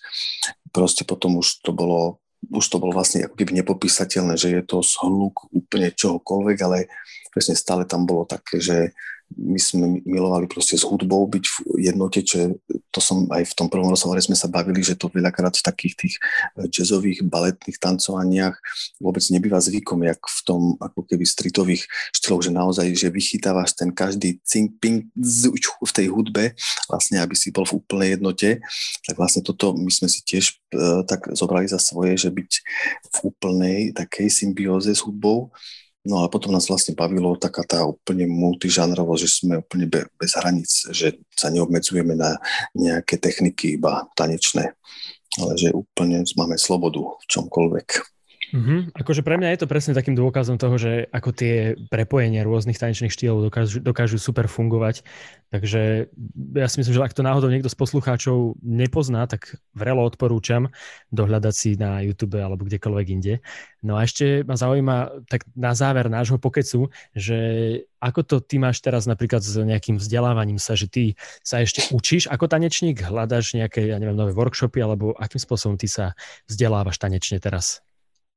proste potom už to bolo už to bolo vlastne ako keby nepopísateľné, že je to zhluk úplne čohokoľvek, ale presne stále tam bolo také, že my sme milovali proste s hudbou byť v jednote, čo to som aj v tom prvom rozhovore sme sa bavili, že to veľakrát v takých tých eh, jazzových baletných tancovaniach vôbec nebýva zvykom, jak v tom ako keby stritových štýloch, že naozaj, že vychytávaš ten každý cink, ping, v tej hudbe, vlastne aby si bol v úplnej jednote, tak vlastne toto my sme si tiež uh, tak zobrali za svoje, že byť v úplnej takej symbióze s hudbou, No a potom nás vlastne bavilo taká tá úplne multižánrovosť, že sme úplne be, bez hraníc, že sa neobmedzujeme na nejaké techniky iba tanečné, ale že úplne máme slobodu v čomkoľvek. Mm-hmm. Akože pre mňa je to presne takým dôkazom toho, že ako tie prepojenia rôznych tanečných štýlov dokážu, dokážu super fungovať. Takže ja si myslím, že ak to náhodou niekto z poslucháčov nepozná, tak vrelo odporúčam dohľadať si na YouTube alebo kdekoľvek inde. No a ešte ma zaujíma tak na záver nášho pokecu, že ako to ty máš teraz napríklad s nejakým vzdelávaním sa, že ty sa ešte učíš ako tanečník, hľadáš nejaké, ja neviem, nové workshopy, alebo akým spôsobom ty sa vzdelávaš tanečne teraz?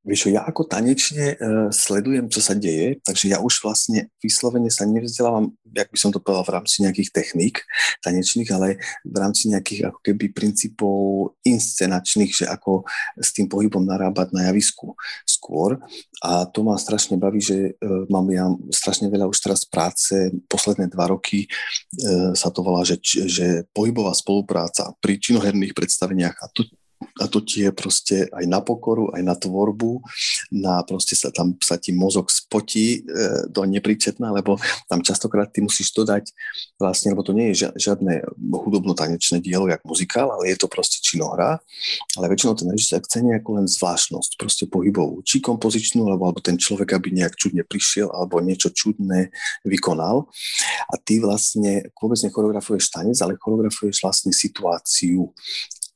Vieš, ja ako tanečne uh, sledujem, čo sa deje, takže ja už vlastne vyslovene sa nevzdelávam, jak by som to povedal, v rámci nejakých techník tanečných, ale v rámci nejakých ako keby princípov inscenačných, že ako s tým pohybom narábať na javisku skôr. A to ma strašne baví, že uh, mám ja strašne veľa už teraz práce, posledné dva roky uh, sa to volá, že, že pohybová spolupráca pri činoherných predstaveniach a to a to ti je proste aj na pokoru, aj na tvorbu, na proste sa tam sa ti mozog spotí e, do nepríčetná, lebo tam častokrát ty musíš dodať vlastne, lebo to nie je žiadne hudobno-tanečné dielo, jak muzikál, ale je to proste činohra, ale väčšinou ten režisér chce nejakú len zvláštnosť, proste pohybovú, či kompozičnú, alebo, alebo ten človek, aby nejak čudne prišiel, alebo niečo čudné vykonal. A ty vlastne vôbec nechoreografuješ tanec, ale choreografuješ vlastne situáciu,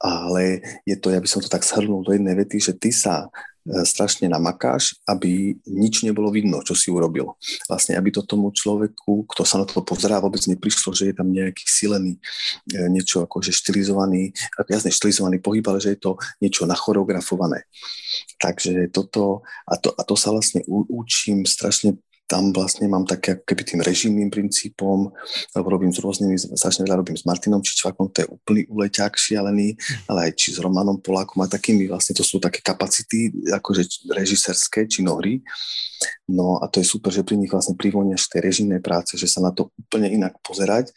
ale je to, ja by som to tak shrnul do jednej vety, že ty sa e, strašne namakáš, aby nič nebolo vidno, čo si urobil. Vlastne, aby to tomu človeku, kto sa na to pozerá, vôbec neprišlo, že je tam nejaký silený, e, niečo akože štilizovaný, jasne štilizovaný pohyb, ale že je to niečo nachoreografované. Takže toto, a to, a to sa vlastne učím strašne tam vlastne mám také ako keby tým režimným princípom, lebo robím s rôznymi, strašne veľa robím s Martinom Čičvakom, to je úplný uleťák šialený, ale aj či s Romanom Polákom a takými vlastne to sú také kapacity akože režiserské činohry. No a to je super, že pri nich vlastne privoniaš tej režimnej práce, že sa na to úplne inak pozerať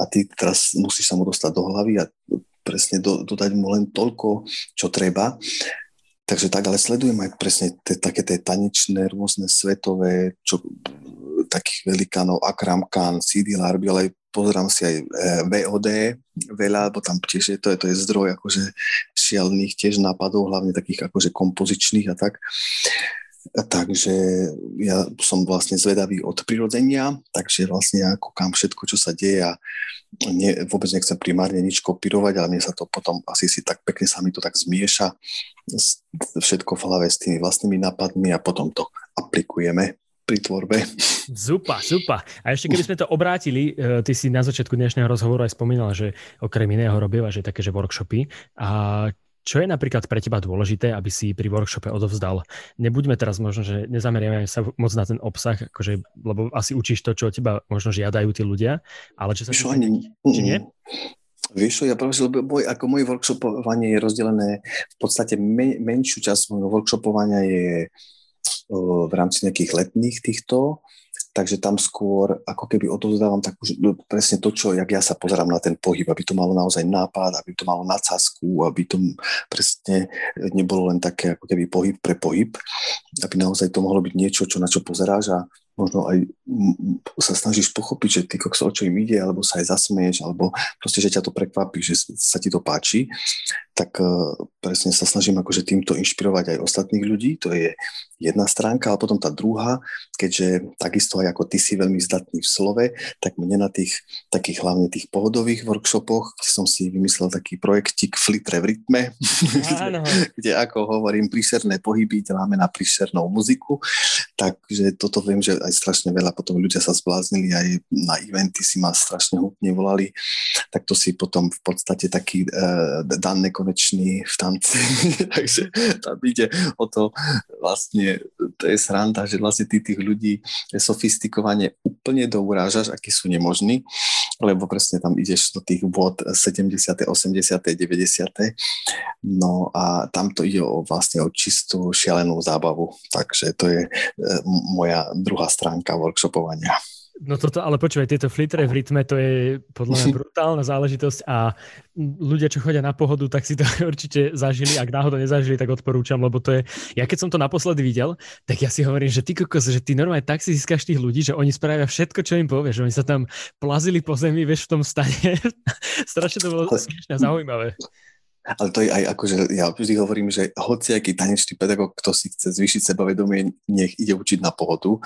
a ty teraz musíš sa mu dostať do hlavy a presne do, dodať mu len toľko, čo treba Takže tak, ale sledujem aj presne te, také tie tanečné rôzne svetové, čo, takých velikánov, Akram Khan, CD Larby, ale pozerám si aj e, VOD veľa, lebo tam tiež je to, je, to je zdroj akože šialných tiež nápadov, hlavne takých akože kompozičných a tak. Takže ja som vlastne zvedavý od prirodzenia, takže vlastne ako kam všetko, čo sa deje a nie, vôbec nechcem primárne nič kopírovať, ale mne sa to potom asi si tak pekne sa mi to tak zmieša všetko v hlave s tými vlastnými nápadmi a potom to aplikujeme pri tvorbe. Zupa, zupa. A ešte keby sme to obrátili, e, ty si na začiatku dnešného rozhovoru aj spomínala, že okrem iného robíva, že také, že workshopy. A čo je napríklad pre teba dôležité, aby si pri workshope odovzdal? Nebuďme teraz možno, že nezameriame sa moc na ten obsah, akože, lebo asi učíš to, čo od teba možno žiadajú tí ľudia, ale čo sa... Čo ani... Či nie? Vieš čo, ja práve, lebo môj, ako moje workshopovanie je rozdelené v podstate men, menšiu časť môjho workshopovania je v rámci nejakých letných týchto takže tam skôr ako keby odovzdávam takú, no, presne to, čo, jak ja sa pozerám na ten pohyb, aby to malo naozaj nápad, aby to malo nadsázku, aby to presne nebolo len také ako keby pohyb pre pohyb, aby naozaj to mohlo byť niečo, čo na čo pozeráš a možno aj sa snažíš pochopiť, že ty kokso, o čo im ide, alebo sa aj zasmieš, alebo proste, že ťa to prekvapí, že sa ti to páči, tak uh, presne sa snažím akože týmto inšpirovať aj ostatných ľudí, to je jedna stránka, ale potom tá druhá, keďže takisto aj ako ty si veľmi zdatný v slove, tak mne na tých takých hlavne tých pohodových workshopoch, kde som si vymyslel taký projektik Flitre v rytme, kde, kde ako hovorím, príšerné pohyby deláme na príšernou muziku, takže toto viem, že aj strašne veľa potom ľudia sa zbláznili, aj na eventy si ma strašne hutne volali, tak to si potom v podstate taký uh, dan nekonečný v tanci, takže tam ide o to vlastne to je sranda, že vlastne ty tých ľudí sofistikovane úplne dourážaš, akí sú nemožní, lebo presne tam ideš do tých vôd 70., 80., 90. No a tam to ide o vlastne o čistú šialenú zábavu. Takže to je e, moja druhá stránka workshopovania. No toto, ale počúvaj, tieto flitre v rytme, to je podľa mňa brutálna záležitosť a ľudia, čo chodia na pohodu, tak si to určite zažili. Ak náhodou nezažili, tak odporúčam, lebo to je... Ja keď som to naposledy videl, tak ja si hovorím, že ty kokos, že ty normálne tak si získaš tých ľudí, že oni spravia všetko, čo im povieš, že oni sa tam plazili po zemi, vieš, v tom stane. Strašne to bolo smiešne a zaujímavé. Ale to je aj ako, že ja vždy hovorím, že hociaký tanečný pedagóg, kto si chce zvýšiť sebavedomie, nech ide učiť na pohodu,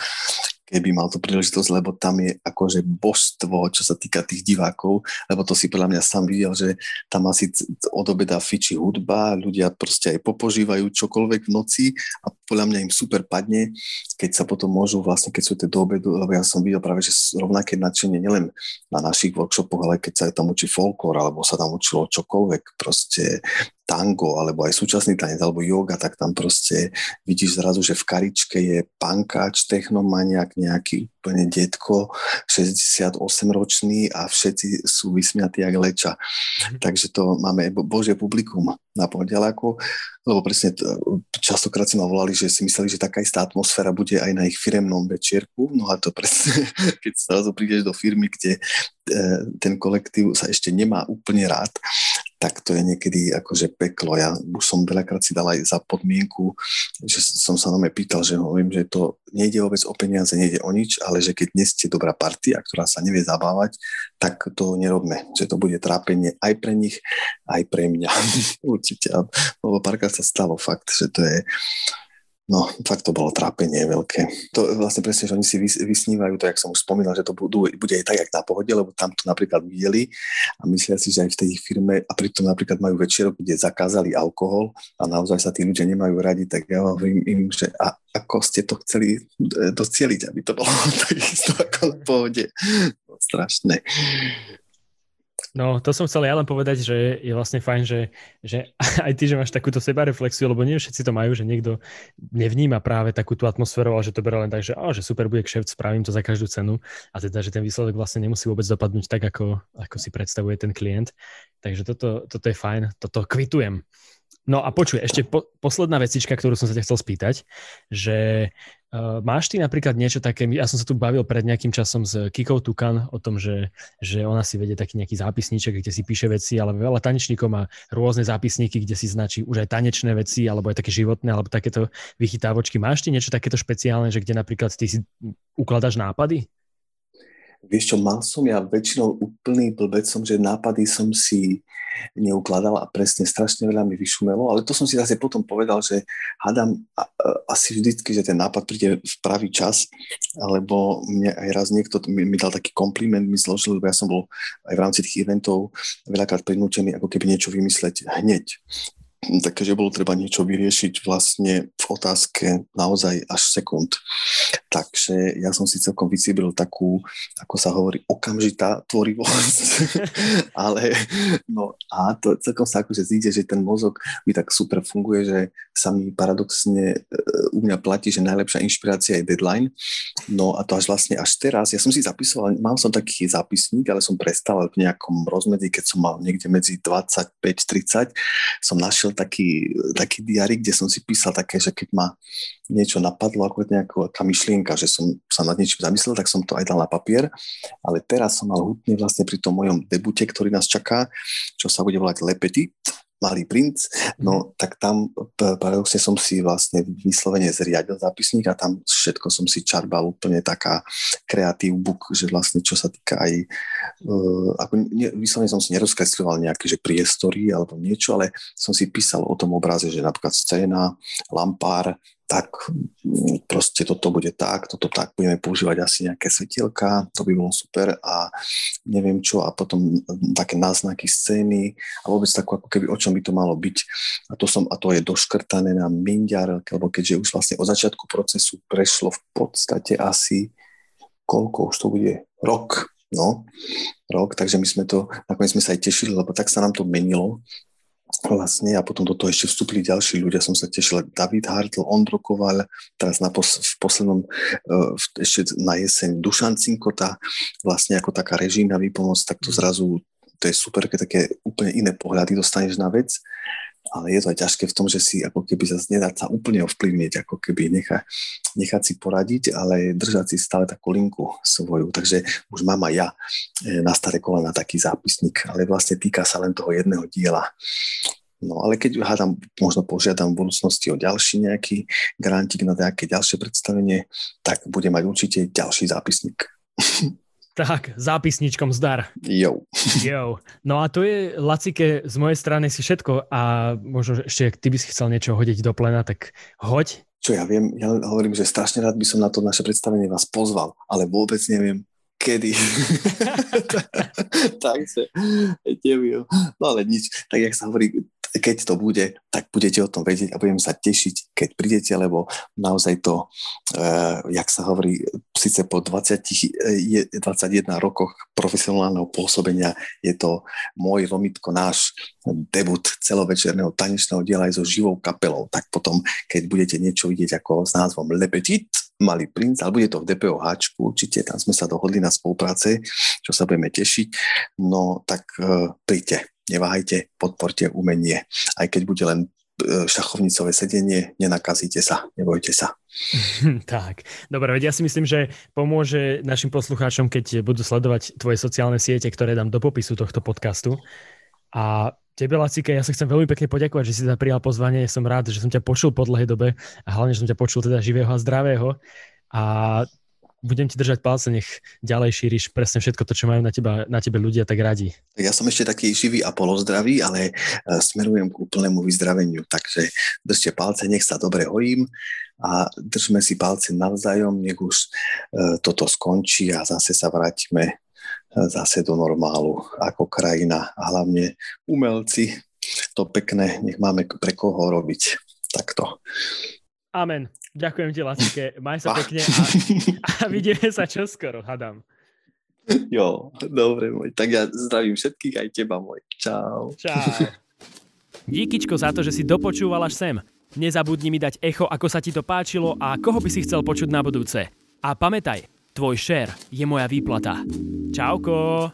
keby mal tú príležitosť, lebo tam je akože božstvo, čo sa týka tých divákov, lebo to si podľa mňa sám videl, že tam asi od obeda fiči hudba, ľudia proste aj popožívajú čokoľvek v noci a podľa mňa im super padne, keď sa potom môžu vlastne, keď sú tie do obedu, lebo ja som videl práve, že rovnaké nadšenie nielen na našich workshopoch, ale keď sa tam učí folklór, alebo sa tam učilo čokoľvek, proste tango, alebo aj súčasný tanec, alebo yoga, tak tam proste vidíš zrazu, že v karičke je pankáč, technomaniak, nejaký úplne detko, 68 ročný a všetci sú vysmiatí jak leča. Mhm. Takže to máme božie publikum na podielaku, lebo presne častokrát si ma volali, že si mysleli, že taká istá atmosféra bude aj na ich firemnom večierku, no a to presne, keď zrazu prídeš do firmy, kde e, ten kolektív sa ešte nemá úplne rád, tak to je niekedy akože peklo. Ja už som veľakrát si dal aj za podmienku, že som sa na mňa pýtal, že hovorím, že to nejde vôbec o peniaze, nejde o nič, ale že keď dnes ste dobrá partia, ktorá sa nevie zabávať, tak to nerobme. Že to bude trápenie aj pre nich, aj pre mňa. Určite. Lebo párkrát sa stalo fakt, že to je No, fakt to bolo trápenie veľké. To vlastne presne, že oni si vysnívajú to, jak som už spomínal, že to budú, bude aj tak, jak na pohode, lebo tam to napríklad videli a myslia si, že aj v tej firme, a pritom napríklad majú večerok, kde zakázali alkohol a naozaj sa tí ľudia nemajú radi, tak ja hovorím im, že a ako ste to chceli e, docieliť, aby to bolo takisto ako na pohode. No, strašné. No, to som chcel ja len povedať, že je vlastne fajn, že, že aj ty, že máš takúto sebareflexiu, lebo nie všetci to majú, že niekto nevníma práve takú tú atmosféru, ale že to berá len tak, že, oh, že super bude kšeft, spravím to za každú cenu a teda, že ten výsledok vlastne nemusí vôbec dopadnúť tak, ako, ako si predstavuje ten klient. Takže toto, toto je fajn, toto kvitujem. No a počuj, ešte po, posledná vecička, ktorú som sa ťa chcel spýtať, že uh, máš ty napríklad niečo také, ja som sa tu bavil pred nejakým časom s Kikou Tukan o tom, že, že ona si vedie taký nejaký zápisníček, kde si píše veci, ale veľa tanečníkov má rôzne zápisníky, kde si značí už aj tanečné veci, alebo aj také životné, alebo takéto vychytávočky. Máš ty niečo takéto špeciálne, že kde napríklad ty si ukladaš nápady? Vieš čo, mal som ja väčšinou úplný blbec som, že nápady som si neukladal a presne strašne veľa mi vyšumelo, ale to som si zase potom povedal, že hádam asi vždycky, že ten nápad príde v pravý čas, alebo mne aj raz niekto mi, mi dal taký kompliment, mi zložil, lebo ja som bol aj v rámci tých eventov veľakrát prinútený ako keby niečo vymysleť hneď takže bolo treba niečo vyriešiť vlastne v otázke naozaj až sekúnd. Takže ja som si celkom vycibril takú, ako sa hovorí, okamžitá tvorivosť. Ale no a to celkom sa akože zíde, že ten mozog mi tak super funguje, že sa mi paradoxne e, u mňa platí, že najlepšia inšpirácia je deadline. No a to až vlastne až teraz, ja som si zapisoval, mal som taký zápisník, ale som prestal v nejakom rozmedzi, keď som mal niekde medzi 25-30, som našiel taký, taký diary, kde som si písal také, že keď ma niečo napadlo, ako nejaká myšlienka, že som sa nad niečím zamyslel, tak som to aj dal na papier, ale teraz som mal hutne vlastne pri tom mojom debute, ktorý nás čaká, čo sa bude volať Le Petit, Malý princ, no mhm. tak tam paradoxne som si vlastne vyslovene zriadil zápisník a tam všetko som si čarbal úplne taká kreatív book, že vlastne čo sa týka aj, uh, ako ne, vyslovene som si nerozkresľoval nejaké že priestory alebo niečo, ale som si písal o tom obraze, že napríklad scéna, lampár, tak mm, proste toto bude tak, toto tak, budeme používať asi nejaké svetielka, to by bolo super a neviem čo a potom také náznaky scény a vôbec tak ako keby o čom by to malo byť. A to, som, a to je doškrtané na mindiarelke, lebo keďže už vlastne od začiatku procesu prešlo v podstate asi koľko už to bude, rok, no, rok, takže my sme to, nakoniec sme sa aj tešili, lebo tak sa nám to menilo, vlastne a potom do toho ešte vstúpili ďalší ľudia. Som sa tešil, David Hartl, Ondro Koval, teraz na pos- v poslednom, uh, ešte na jeseň Dušan Cinkota, vlastne ako taká režijná výpomoc, tak to zrazu to je super, keď také úplne iné pohľady dostaneš na vec ale je to aj ťažké v tom, že si ako keby zase nedať sa úplne ovplyvniť, ako keby nechá, nechať si poradiť, ale držať si stále takú linku svoju. Takže už mám aj ja e, na staré kolena taký zápisník, ale vlastne týka sa len toho jedného diela. No ale keď hádam, možno požiadam v budúcnosti o ďalší nejaký grantík na nejaké ďalšie predstavenie, tak bude mať určite ďalší zápisník. Tak, zápisničkom zdar. Jo. Jo. No a to je, Lacike, z mojej strany si všetko a možno ešte, ak ty by si chcel niečo hodiť do plena, tak hoď. Čo ja viem, ja len hovorím, že strašne rád by som na to naše predstavenie vás pozval, ale vôbec neviem, kedy. Takže, neviem. No ale nič, tak jak sa hovorí, keď to bude, tak budete o tom vedieť a budem sa tešiť, keď prídete, lebo naozaj to, uh, jak sa hovorí, síce po 20, 21 rokoch profesionálneho pôsobenia je to môj Romitko, náš debut celovečerného tanečného diela aj so živou kapelou, tak potom, keď budete niečo vidieť ako s názvom Le Petit, Malý princ, ale bude to v DPOH, určite, tam sme sa dohodli na spolupráce, čo sa budeme tešiť, no tak uh, príďte neváhajte, podporte umenie. Aj keď bude len e, šachovnicové sedenie, nenakazíte sa, nebojte sa. tak, dobre, veď ja si myslím, že pomôže našim poslucháčom, keď budú sledovať tvoje sociálne siete, ktoré dám do popisu tohto podcastu. A Tebe, Lacike, ja sa chcem veľmi pekne poďakovať, že si teda prijal pozvanie. Som rád, že som ťa počul po dlhej dobe a hlavne, že som ťa počul teda živého a zdravého. A budem ti držať palce, nech ďalej šíriš presne všetko to, čo majú na, teba, na tebe ľudia tak radi. Ja som ešte taký živý a polozdravý, ale e, smerujem k úplnému vyzdraveniu, takže držte palce, nech sa dobre hojím a držme si palce navzájom, nech už e, toto skončí a zase sa vrátime zase do normálu ako krajina a hlavne umelci to pekné, nech máme pre koho robiť. Takto. Amen. Ďakujem ti, Lacike. Maj sa pekne a, a vidíme sa čoskoro, hadám. Jo, dobre môj. Tak ja zdravím všetkých, aj teba môj. Čau. Čau. Díkyčko za to, že si dopočúval až sem. Nezabudni mi dať echo, ako sa ti to páčilo a koho by si chcel počuť na budúce. A pamätaj, tvoj share je moja výplata. Čauko.